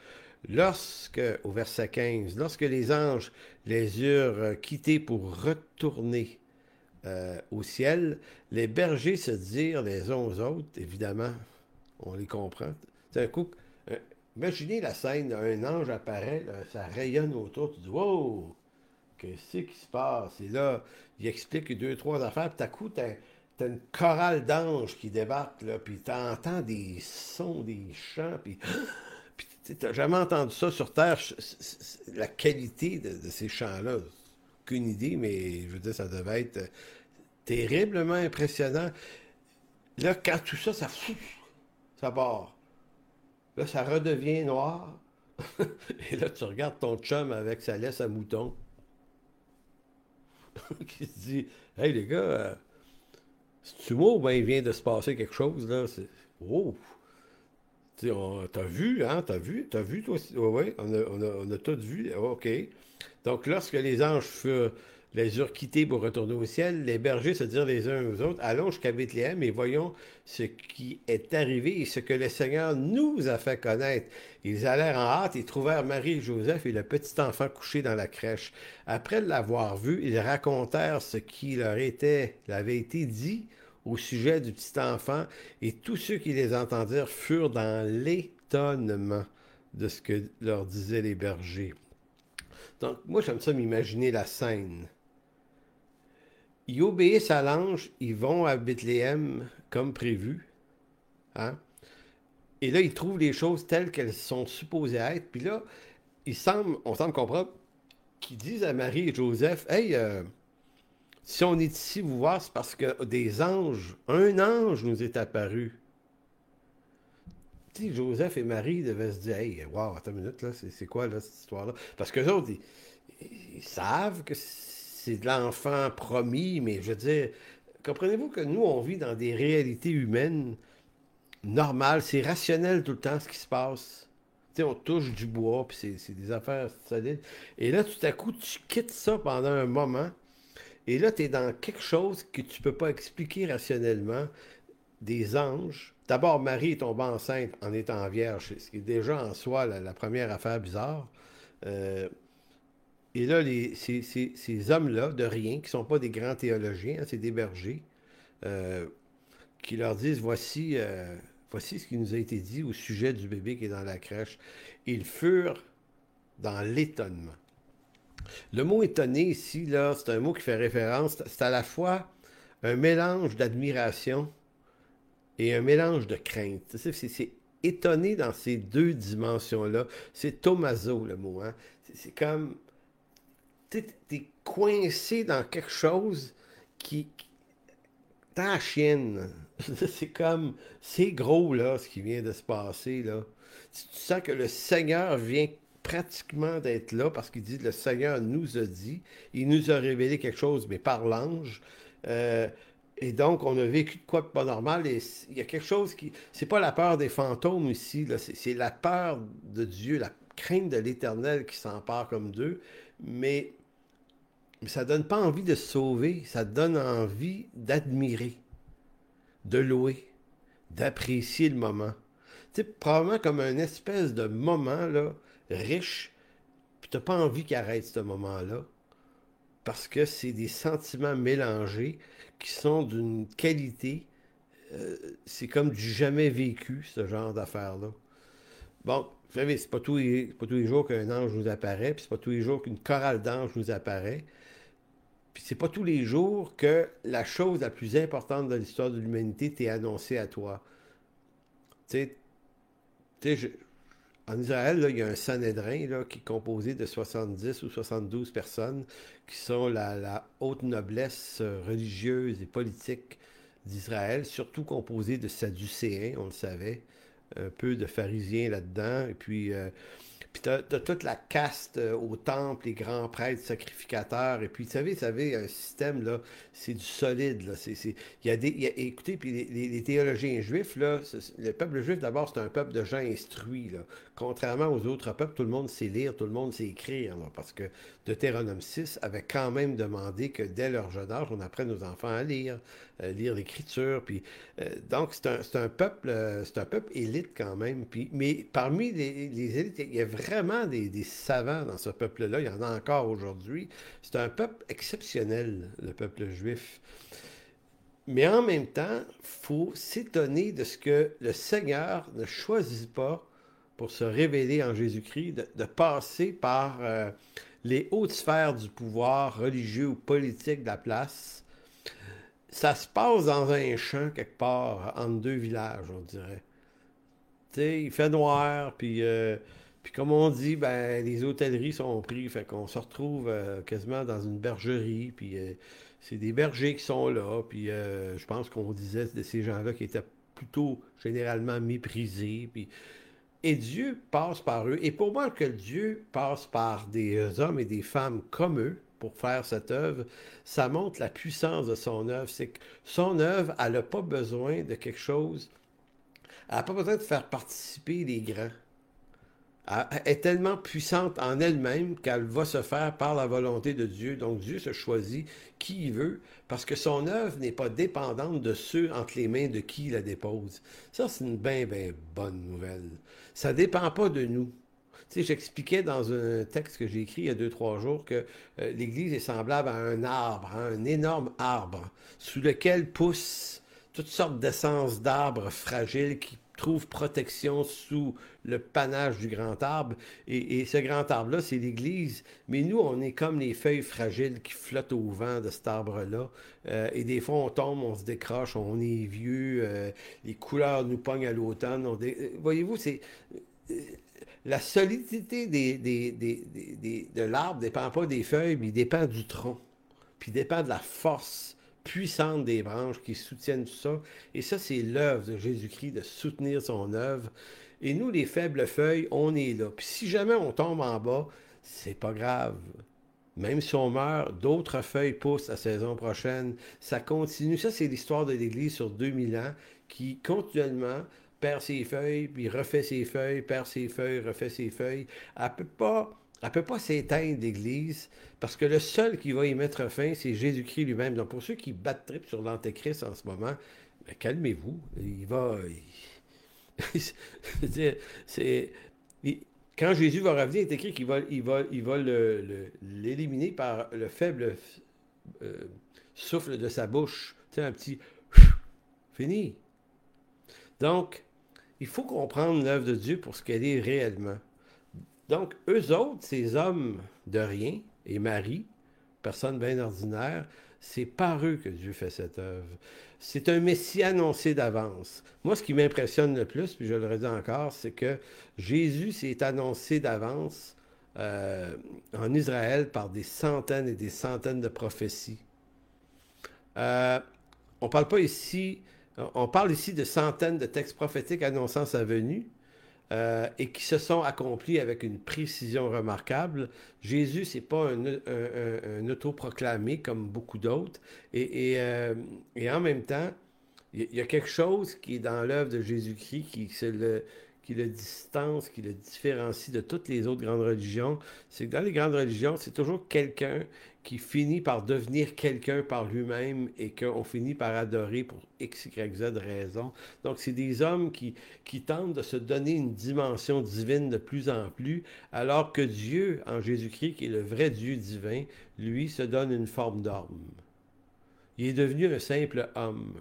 Lorsque, au verset 15, lorsque les anges les eurent quittés pour retourner euh, au ciel, les bergers se dirent les uns aux autres, évidemment, on les comprend. C'est un euh, imaginez la scène, un ange apparaît, ça rayonne autour, tu dis, wow, qu'est-ce qui se passe? Et là, il explique deux, trois affaires, puis à coup, tu une chorale d'anges qui débarquent, là, puis t'entends des sons, des chants, puis... Puis t'as jamais entendu ça sur Terre, la qualité de, ces chants-là. Aucune idée, mais je veux dire, ça devait être euh, terriblement impressionnant. Là, quand tout ça, ça ça part. Là, ça redevient noir. Et là, tu regardes ton chum avec sa laisse à mouton. qui se dit Hey les gars, euh, c'est-tu moi ou bien il vient de se passer quelque chose, là? Oh! T'as vu, hein? T'as vu? T'as vu, toi aussi? Oui, on a, on, a, on a tout vu. OK. Donc, lorsque les anges les eurent quittés pour retourner au ciel, les bergers se dirent les uns aux autres, allons jusqu'à Bethléem et voyons ce qui est arrivé et ce que le Seigneur nous a fait connaître. Ils allèrent en hâte et trouvèrent Marie Joseph et le petit enfant couché dans la crèche. Après l'avoir vu, ils racontèrent ce qui leur était, avait été dit au sujet du petit enfant, et tous ceux qui les entendirent furent dans l'étonnement de ce que leur disaient les bergers. Donc, moi, j'aime ça m'imaginer la scène. Ils obéissent à l'ange, ils vont à Bethléem comme prévu. Hein? Et là, ils trouvent les choses telles qu'elles sont supposées être. Puis là, on semble comprendre qu'ils disent à Marie et Joseph Hey, euh, si on est ici vous voir, c'est parce que des anges, un ange nous est apparu. Sais, Joseph et Marie devaient se dire Hey, wow, attends une minute, là, c'est quoi cette histoire-là? Parce que autres, ils, savent que c'est de l'enfant promis, mais je veux dire, comprenez-vous que nous, on vit dans des réalités humaines normales, c'est rationnel tout le temps ce qui se passe. Tu sais, on touche du bois, puis c'est des affaires solides. Et là, tout à coup, tu quittes ça pendant un moment et là, tu es dans quelque chose que tu ne peux pas expliquer rationnellement. Des anges. D'abord, Marie est tombée enceinte en étant vierge, ce qui est déjà en soi la, première affaire bizarre. Euh, et là, les, ces, hommes-là, de rien, qui ne sont pas des grands théologiens, hein, c'est des bergers, euh, qui leur disent voici, euh, voici ce qui nous a été dit au sujet du bébé qui est dans la crèche. Ils furent dans l'étonnement. Le mot étonné ici, là, c'est un mot qui fait référence, c'est à la fois un mélange d'admiration et un mélange de crainte. C'est étonné dans ces deux dimensions-là. C'est Tomaso, le mot. Hein? C'est comme. Tu es coincé dans quelque chose qui. Ta chienne. C'est comme. C'est gros, là, ce qui vient de se passer, là. Tu sens que le Seigneur vient pratiquement d'être là parce qu'il dit le Seigneur nous a dit, il nous a révélé quelque chose, mais par l'ange. Euh, et donc, on a vécu de quoi de pas normal. Et il y a quelque chose qui. C'est pas la peur des fantômes ici, c'est la peur de Dieu, la crainte de l'éternel qui s'empare comme d'eux. Mais Mais ça donne pas envie de se sauver, ça donne envie d'admirer, de louer, d'apprécier le moment. Tu sais, probablement comme un espèce de moment là, riche, puis t'as pas envie qu'il arrête ce moment-là. Parce que c'est des sentiments mélangés qui sont d'une qualité. Euh, c'est comme du jamais vécu, ce genre d'affaires-là. Bon, vous savez, c'est pas, tous les, pas tous les jours qu'un ange nous apparaît, puis c'est pas tous les jours qu'une chorale d'anges nous apparaît. Puis c'est pas tous les jours que la chose la plus importante de l'histoire de l'humanité t'est annoncée à toi. Tu sais, en Israël, il y a un Sanhédrin qui est composé de 70 ou 72 personnes qui sont la, haute noblesse euh, religieuse et politique d'Israël, surtout composé de Sadducéens, on le savait, un peu de pharisiens là-dedans, et puis euh, puis tu as, toute la caste euh, au temple, les grands prêtres sacrificateurs. Et puis, vous savez, vous savez, un système, là, c'est du solide. Là. C'est, il y a des, écoutez, puis les, théologiens juifs, là, le peuple juif, d'abord, c'est un peuple de gens instruits. Là. Contrairement aux autres peuples, tout le monde sait lire, tout le monde sait écrire. parce que Deutéronome 6 avait quand même demandé que dès leur jeune âge, on apprenne aux enfants à lire, euh, lire l'écriture. Puis, euh, donc, c'est un, un, peuple, c'est un peuple élite quand même. Puis, mais parmi les, les élites, il y a vraiment des, savants dans ce peuple-là. Il y en a encore aujourd'hui. C'est un peuple exceptionnel, le peuple juif. Mais en même temps, il faut s'étonner de ce que le Seigneur ne choisit pas pour se révéler en Jésus-Christ, de, passer par euh, les hautes sphères du pouvoir religieux ou politique de la place. Ça se passe dans un champ quelque part, entre deux villages, on dirait. Tu sais, il fait noir, puis euh, puis comme on dit, ben, les hôtelleries sont prises, fait qu'on se retrouve euh, quasiment dans une bergerie, puis euh, c'est des bergers qui sont là, puis euh, je pense qu'on disait de ces gens-là qui étaient plutôt généralement méprisés, puis... Et Dieu passe par eux. Et pour moi, que Dieu passe par des hommes et des femmes comme eux pour faire cette œuvre, ça montre la puissance de son œuvre. C'est que son œuvre, elle n'a pas besoin de quelque chose. Elle n'a pas besoin de faire participer les grands est tellement puissante en elle-même qu'elle va se faire par la volonté de Dieu. Donc Dieu se choisit qui il veut parce que son œuvre n'est pas dépendante de ceux entre les mains de qui il la dépose. Ça, c'est une bien, bien bonne nouvelle. Ça ne dépend pas de nous. Tu sais, j'expliquais dans un texte que j'ai écrit il y a deux, trois jours que euh, l'Église est semblable à un arbre, un énorme arbre, sous lequel poussent toutes sortes d'essences d'arbres fragiles qui trouve protection sous le panache du grand arbre. Et, ce grand arbre-là, c'est l'Église. Mais nous, on est comme les feuilles fragiles qui flottent au vent de cet arbre-là. Euh, et des fois, on tombe, on se décroche, on est vieux, euh, les couleurs nous pognent à l'automne. Euh, voyez-vous, c'est... La solidité des, de l'arbre dépend pas des feuilles, mais il dépend du tronc. Puis il dépend de la force puissante des branches qui soutiennent tout ça. Et ça, c'est l'œuvre de Jésus-Christ de soutenir son œuvre. Et nous, les faibles feuilles, on est là. Puis si jamais on tombe en bas, c'est pas grave. Même si on meurt, d'autres feuilles poussent la saison prochaine. Ça continue. Ça, c'est l'histoire de l'Église sur 2000 ans qui continuellement perd ses feuilles, puis refait ses feuilles, perd ses feuilles, refait ses feuilles. Elle peut pas elle ne peut pas s'éteindre, l'Église, parce que le seul qui va y mettre fin, c'est Jésus-Christ lui-même. Donc, pour ceux qui battent trip sur l'Antéchrist en ce moment, ben, calmez-vous. Il va. Quand Jésus va revenir, il est écrit qu'il va, il va, il va l'éliminer par le faible euh, souffle de sa bouche. Tu un petit fini. Donc, il faut comprendre l'œuvre de Dieu pour ce qu'elle est réellement. Donc, eux autres, ces hommes de rien, et Marie, personne bien ordinaire, c'est par eux que Dieu fait cette œuvre. C'est un Messie annoncé d'avance. Moi, ce qui m'impressionne le plus, puis je le redis encore, c'est que Jésus s'est annoncé d'avance euh, en Israël par des centaines et des centaines de prophéties. Euh, on parle pas ici, on parle ici de centaines de textes prophétiques annonçant sa venue, euh, et qui se sont accomplis avec une précision remarquable. Jésus, c'est pas un, un, autoproclamé comme beaucoup d'autres. Et, euh, en même temps, il y, a quelque chose qui est dans l'œuvre de Jésus-Christ qui, le, qui le distance, qui le différencie de toutes les autres grandes religions, c'est que dans les grandes religions, c'est toujours quelqu'un qui finit par devenir quelqu'un par lui-même et qu'on finit par adorer pour X, Y, Z raison. Donc, c'est des hommes qui, qui tentent de se donner une dimension divine de plus en plus, alors que Dieu, en Jésus-Christ, qui est le vrai Dieu divin, lui, se donne une forme d'homme. Il est devenu un simple homme.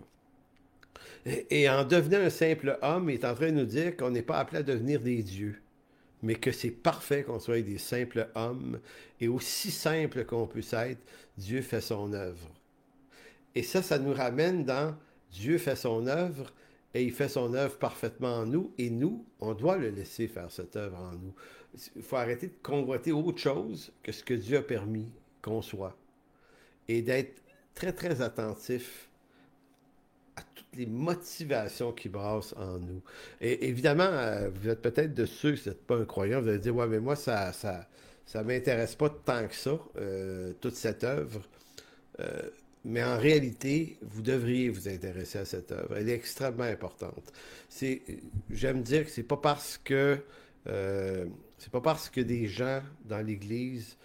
Et, en devenant un simple homme, il est en train de nous dire qu'on n'est pas appelé à devenir des dieux mais que c'est parfait qu'on soit des simples hommes, et aussi simple qu'on puisse être, Dieu fait son œuvre. Et ça, ça nous ramène dans Dieu fait son œuvre, et il fait son œuvre parfaitement en nous, et nous, on doit le laisser faire cette œuvre en nous. Il faut arrêter de convoiter autre chose que ce que Dieu a permis qu'on soit, et d'être très, très attentif les motivations qui brassent en nous. Et évidemment, euh, vous êtes peut-être de ceux, qui n'êtes pas un croyant, vous allez dire, ouais, mais moi, ça ça, ça m'intéresse pas tant que ça, euh, toute cette œuvre. Euh, mais en réalité, vous devriez vous intéresser à cette œuvre. Elle est extrêmement importante. C'est, j'aime dire que c'est pas parce que c'est pas parce que des gens dans l'Église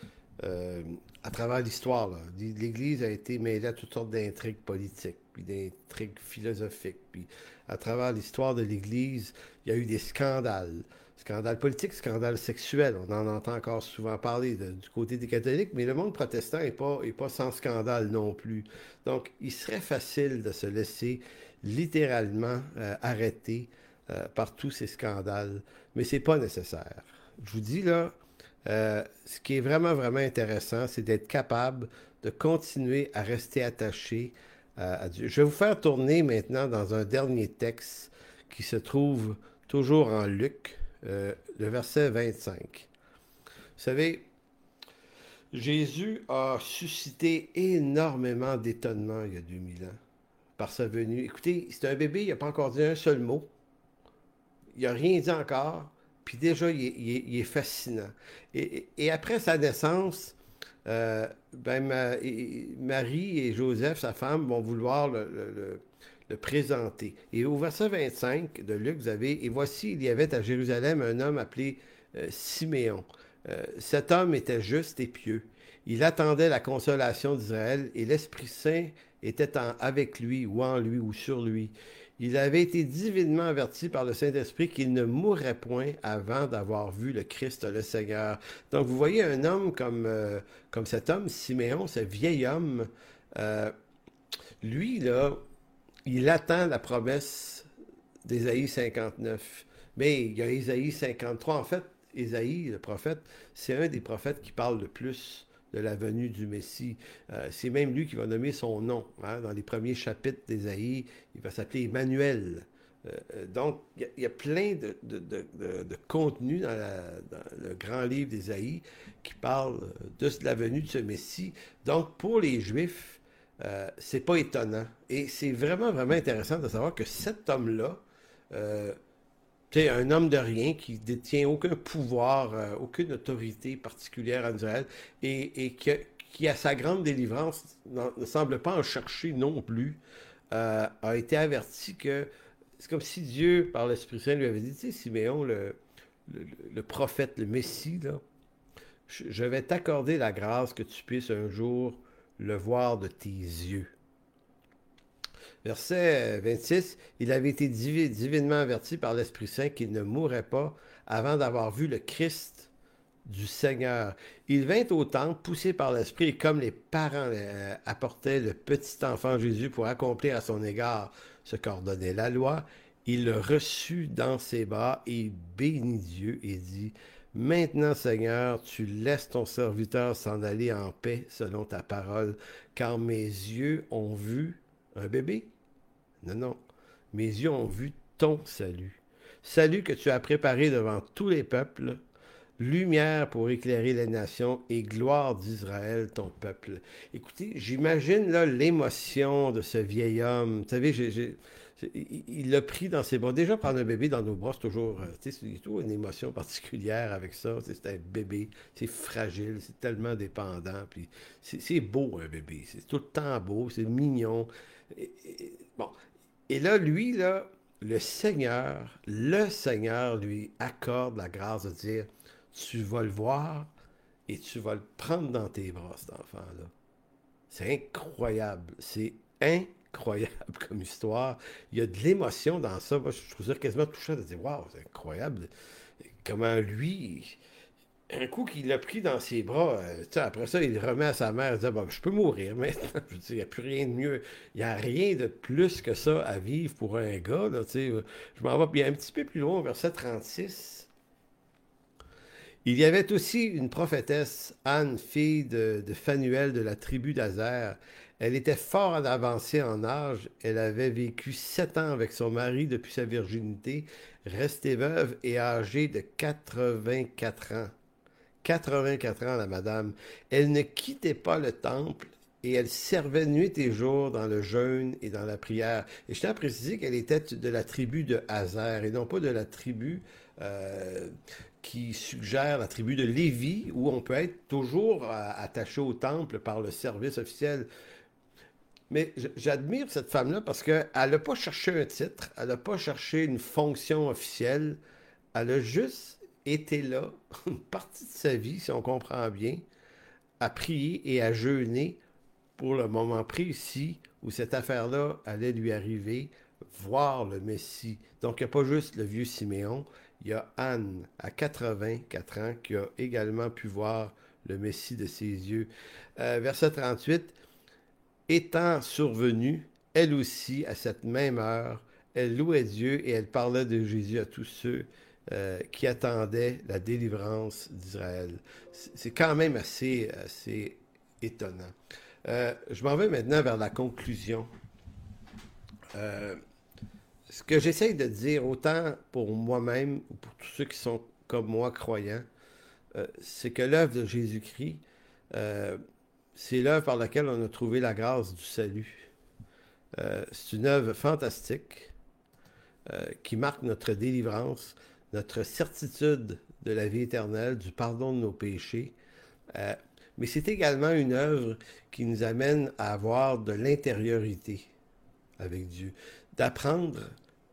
à travers l'histoire. L'Église a été mêlée à toutes sortes d'intrigues politiques, puis d'intrigues philosophiques. Puis à travers l'histoire de l'Église, il y a eu des scandales. Scandales politiques, scandales sexuels. On en entend encore souvent parler du côté des catholiques, mais le monde protestant n'est pas, est pas sans scandale non plus. Donc, il serait facile de se laisser littéralement euh, arrêter euh, par tous ces scandales, mais c'est pas nécessaire. Je vous dis là, euh, ce qui est vraiment, vraiment intéressant, c'est d'être capable de continuer à rester attaché Je vais vous faire tourner maintenant dans un dernier texte qui se trouve toujours en Luc, euh, le verset 25. Vous savez, Jésus a suscité énormément d'étonnement il y a 2000 ans par sa venue. Écoutez, c'est un bébé, il n'a pas encore dit un seul mot. Il n'a rien dit encore. Puis déjà, il est, fascinant. Et, après sa naissance, euh, ben, Marie et Joseph, sa femme, vont vouloir le, présenter. Et au verset 25 de Luc, vous avez, et voici, il y avait à Jérusalem un homme appelé euh, Siméon. Euh, cet homme était juste et pieux. Il attendait la consolation d'Israël et l'Esprit Saint était avec lui ou en lui ou sur lui. Il avait été divinement averti par le Saint-Esprit qu'il ne mourrait point avant d'avoir vu le Christ, le Seigneur. Donc, vous voyez un homme comme, euh, cet homme, Siméon, ce vieil homme, euh, lui, là, il attend la promesse d'Ésaïe 59. Mais il y a Ésaïe 53. En fait, Ésaïe, le prophète, c'est un des prophètes qui parle le plus de la venue du Messie. Euh, c'est même lui qui va nommer son nom. Hein, dans les premiers chapitres d'Ésaïe, il va s'appeler Emmanuel. Euh, euh, donc, il y, a plein de, de, de, contenu dans, le grand livre d'Ésaïe qui parle de la venue de ce Messie. Donc, pour les Juifs, euh, c'est pas étonnant. Et c'est vraiment, vraiment intéressant de savoir que cet homme-là, un homme de rien qui détient aucun pouvoir, euh, aucune autorité particulière en Israël et, qui, à sa grande délivrance, ne semble pas en chercher non plus, euh, a été averti que c'est comme si Dieu, par l'Esprit Saint, lui avait dit, tu sais, Siméon, le, le, prophète, le Messie, je vais t'accorder la grâce que tu puisses un jour le voir de tes yeux. Verset 26, il avait été divinement averti par l'Esprit Saint qu'il ne mourrait pas avant d'avoir vu le Christ du Seigneur. Il vint au temple, poussé par l'Esprit, et comme les parents euh, apportaient le petit enfant Jésus pour accomplir à son égard ce qu'ordonnait la loi, il le reçut dans ses bras et bénit Dieu et dit, Maintenant, Seigneur, tu laisses ton serviteur s'en aller en paix selon ta parole, car mes yeux ont vu un bébé? Non, non. Mes yeux ont vu ton salut. Salut que tu as préparé devant tous les peuples, lumière pour éclairer les nations et gloire d'Israël, ton peuple. Écoutez, j'imagine l'émotion de ce vieil homme. Vous savez, il l'a pris dans ses bras. Déjà, prendre un bébé dans nos bras, c'est toujours, euh, une émotion particulière avec ça. C'est un bébé, c'est fragile, c'est tellement dépendant. Puis c'est beau, un bébé. C'est tout le temps beau, c'est mignon. Bon, et là, lui, là, le Seigneur, le Seigneur lui accorde la grâce de dire, tu vas le voir et tu vas le prendre dans tes bras, cet enfant-là. C'est incroyable. C'est incroyable comme histoire. Il y a de l'émotion dans ça. Je trouve ça quasiment touchant de dire, waouh, c'est incroyable. Comment lui, un coup qu'il l'a pris dans ses bras, euh, après ça, il remet à sa mère, il dit Je peux mourir maintenant. Il n'y a plus rien de mieux. Il n'y a rien de plus que ça à vivre pour un gars. Je m'en vais un petit peu plus loin, verset 36. Il y avait aussi une prophétesse, Anne, fille de, de Phanuel de la tribu d'Azer. Elle était fort avancée en âge. Elle avait vécu sept ans avec son mari depuis sa virginité, restée veuve et âgée de 84 ans. 84 ans, la madame. Elle ne quittait pas le temple et elle servait nuit et jour dans le jeûne et dans la prière. Et je tiens à préciser qu'elle était de la tribu de Hazer et non pas de la tribu euh, qui suggère la tribu de Lévi, où on peut être toujours euh, attaché au temple par le service officiel. Mais j'admire cette femme-là parce qu'elle n'a pas cherché un titre, elle n'a pas cherché une fonction officielle, elle a juste était là, une partie de sa vie, si on comprend bien, à prier et à jeûner pour le moment précis où cette affaire-là allait lui arriver, voir le Messie. Donc, il n'y a pas juste le vieux Siméon, il y a Anne, à 84 ans, qui a également pu voir le Messie de ses yeux. Euh, verset 38, étant survenue, elle aussi, à cette même heure, elle louait Dieu et elle parlait de Jésus à tous ceux euh, qui attendait la délivrance d'Israël. C'est quand même assez, assez étonnant. Euh, je m'en vais maintenant vers la conclusion. Euh, ce que j'essaye de dire, autant pour moi-même ou pour tous ceux qui sont comme moi croyants, c'est que l'œuvre de Jésus-Christ, c'est l'œuvre par laquelle on a trouvé la grâce du salut. c'est une œuvre fantastique qui marque notre délivrance notre certitude de la vie éternelle, du pardon de nos péchés. Euh, mais c'est également une œuvre qui nous amène à avoir de l'intériorité avec Dieu, d'apprendre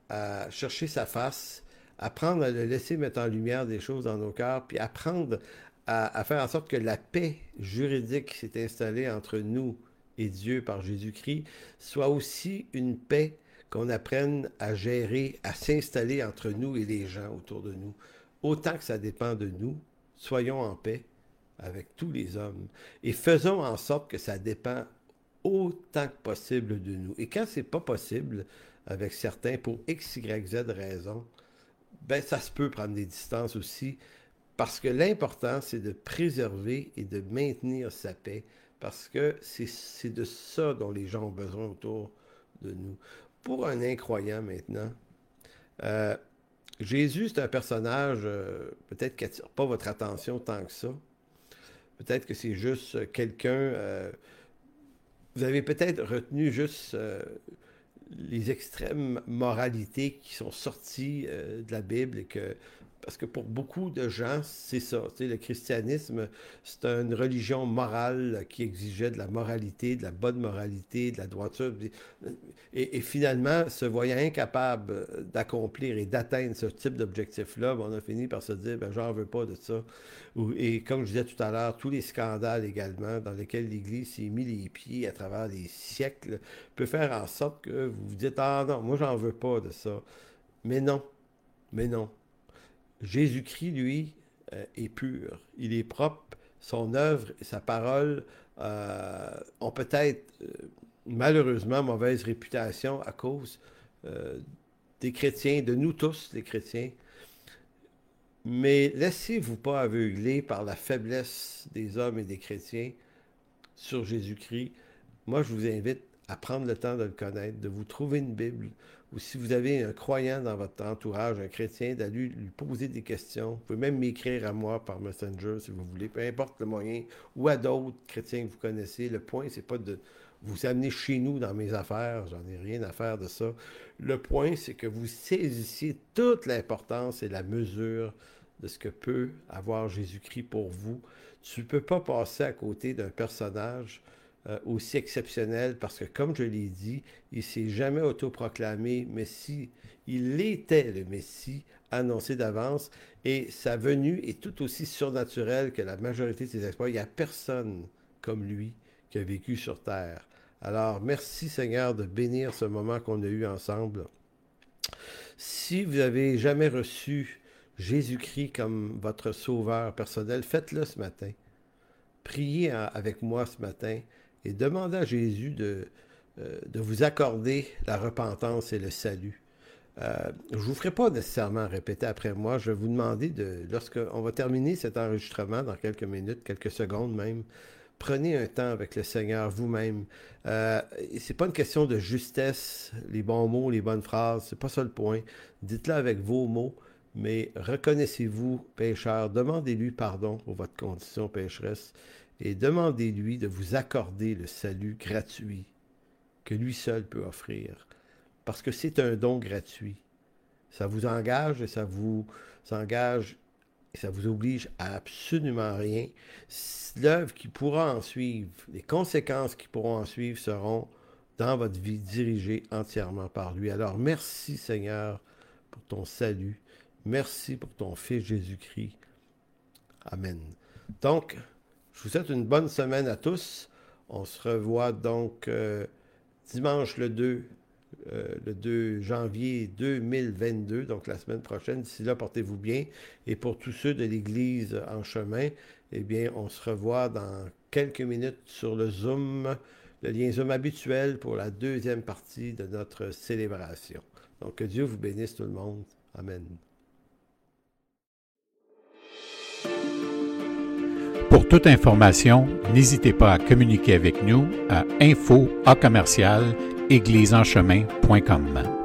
à chercher sa face, apprendre à le laisser mettre en lumière des choses dans nos cœurs, puis apprendre à, à faire en sorte que la paix juridique qui s'est installée entre nous et Dieu par Jésus-Christ soit aussi une paix qu'on apprenne à gérer, à s'installer entre nous et les gens autour de nous. Autant que ça dépend de nous, soyons en paix avec tous les hommes et faisons en sorte que ça dépend autant que possible de nous. Et quand c'est pas possible avec certains pour x, y, z raison, ben ça se peut prendre des distances aussi parce que l'important c'est de préserver et de maintenir sa paix parce que c'est de ça dont les gens ont besoin autour de nous pour un incroyant maintenant, euh, Jésus, c'est un personnage euh, peut-être qui n'attire pas votre attention tant que ça. Peut-être que c'est juste quelqu'un. Euh, vous avez peut-être retenu juste les extrêmes moralités qui sont sorties de la Bible et que parce que pour beaucoup de gens, c'est ça. le christianisme, c'est une religion morale qui exigeait de la moralité, de la bonne moralité, de la droiture. Et, finalement, se voyant incapable d'accomplir et d'atteindre ce type d'objectif-là, ben, on a fini par se dire, ben, j'en veux pas de ça. Et comme je disais tout à l'heure, tous les scandales également dans lesquels l'Église s'est mis les pieds à travers les siècles peut faire en sorte que vous vous dites, ah non, moi j'en veux pas de ça. Mais non, mais non. Jésus-Christ, lui, euh, est pur. Il est propre. Son œuvre et sa parole euh, ont peut-être euh, malheureusement mauvaise réputation à cause des chrétiens, de nous tous, les chrétiens. Mais laissez-vous pas aveugler par la faiblesse des hommes et des chrétiens sur Jésus-Christ. Moi, je vous invite à prendre le temps de le connaître, de vous trouver une Bible, ou si vous avez un croyant dans votre entourage, un chrétien, d'aller lui poser des questions. Vous pouvez même m'écrire à moi par Messenger si vous voulez, peu importe le moyen, ou à d'autres chrétiens que vous connaissez. Le point, c'est pas de vous amener chez nous dans mes affaires, j'en ai rien à faire de ça. Le point, c'est que vous saisissiez toute l'importance et la mesure de ce que peut avoir Jésus-Christ pour vous. Tu ne peux pas passer à côté d'un personnage euh, aussi exceptionnel parce que, comme je l'ai dit, il s'est jamais autoproclamé Messie. Il était le Messie annoncé d'avance et sa venue est tout aussi surnaturelle que la majorité de ses exploits. Il n'y a personne comme lui qui a vécu sur terre. Alors, merci Seigneur de bénir ce moment qu'on a eu ensemble. Si vous n'avez jamais reçu Jésus-Christ comme votre sauveur personnel, faites-le ce matin. Priez avec moi ce matin et demandez à Jésus de, euh, de vous accorder la repentance et le salut. Euh, je ne vous ferai pas nécessairement répéter après moi. Je vais vous demander de, lorsqu'on va terminer cet enregistrement dans quelques minutes, quelques secondes même, prenez un temps avec le Seigneur vous-même. Euh, c'est pas une question de justesse, les bons mots, les bonnes phrases, c'est pas ça le point. Dites-le avec vos mots, mais reconnaissez-vous pécheur, demandez-lui pardon pour votre condition pécheresse et demandez-lui de vous accorder le salut gratuit que lui seul peut offrir. Parce que c'est un don gratuit. Ça vous engage et ça vous engage ça vous oblige à absolument rien. L'œuvre qui pourra en suivre, les conséquences qui pourront en suivre seront dans votre vie dirigées entièrement par lui. Alors merci Seigneur pour ton salut. Merci pour ton Fils Jésus-Christ. Amen. Donc, je vous souhaite une bonne semaine à tous. On se revoit donc euh, dimanche le 2, euh, le 2 janvier 2022, donc la semaine prochaine. D'ici là, portez-vous bien. Et pour tous ceux de l'Église en chemin, eh bien, on se revoit dans quelques minutes sur le Zoom, le lien Zoom habituel pour la deuxième partie de notre célébration. Donc, que Dieu vous bénisse tout le monde. Amen. Pour toute information, n'hésitez pas à communiquer avec nous à info à commercial égliseenchemin.com.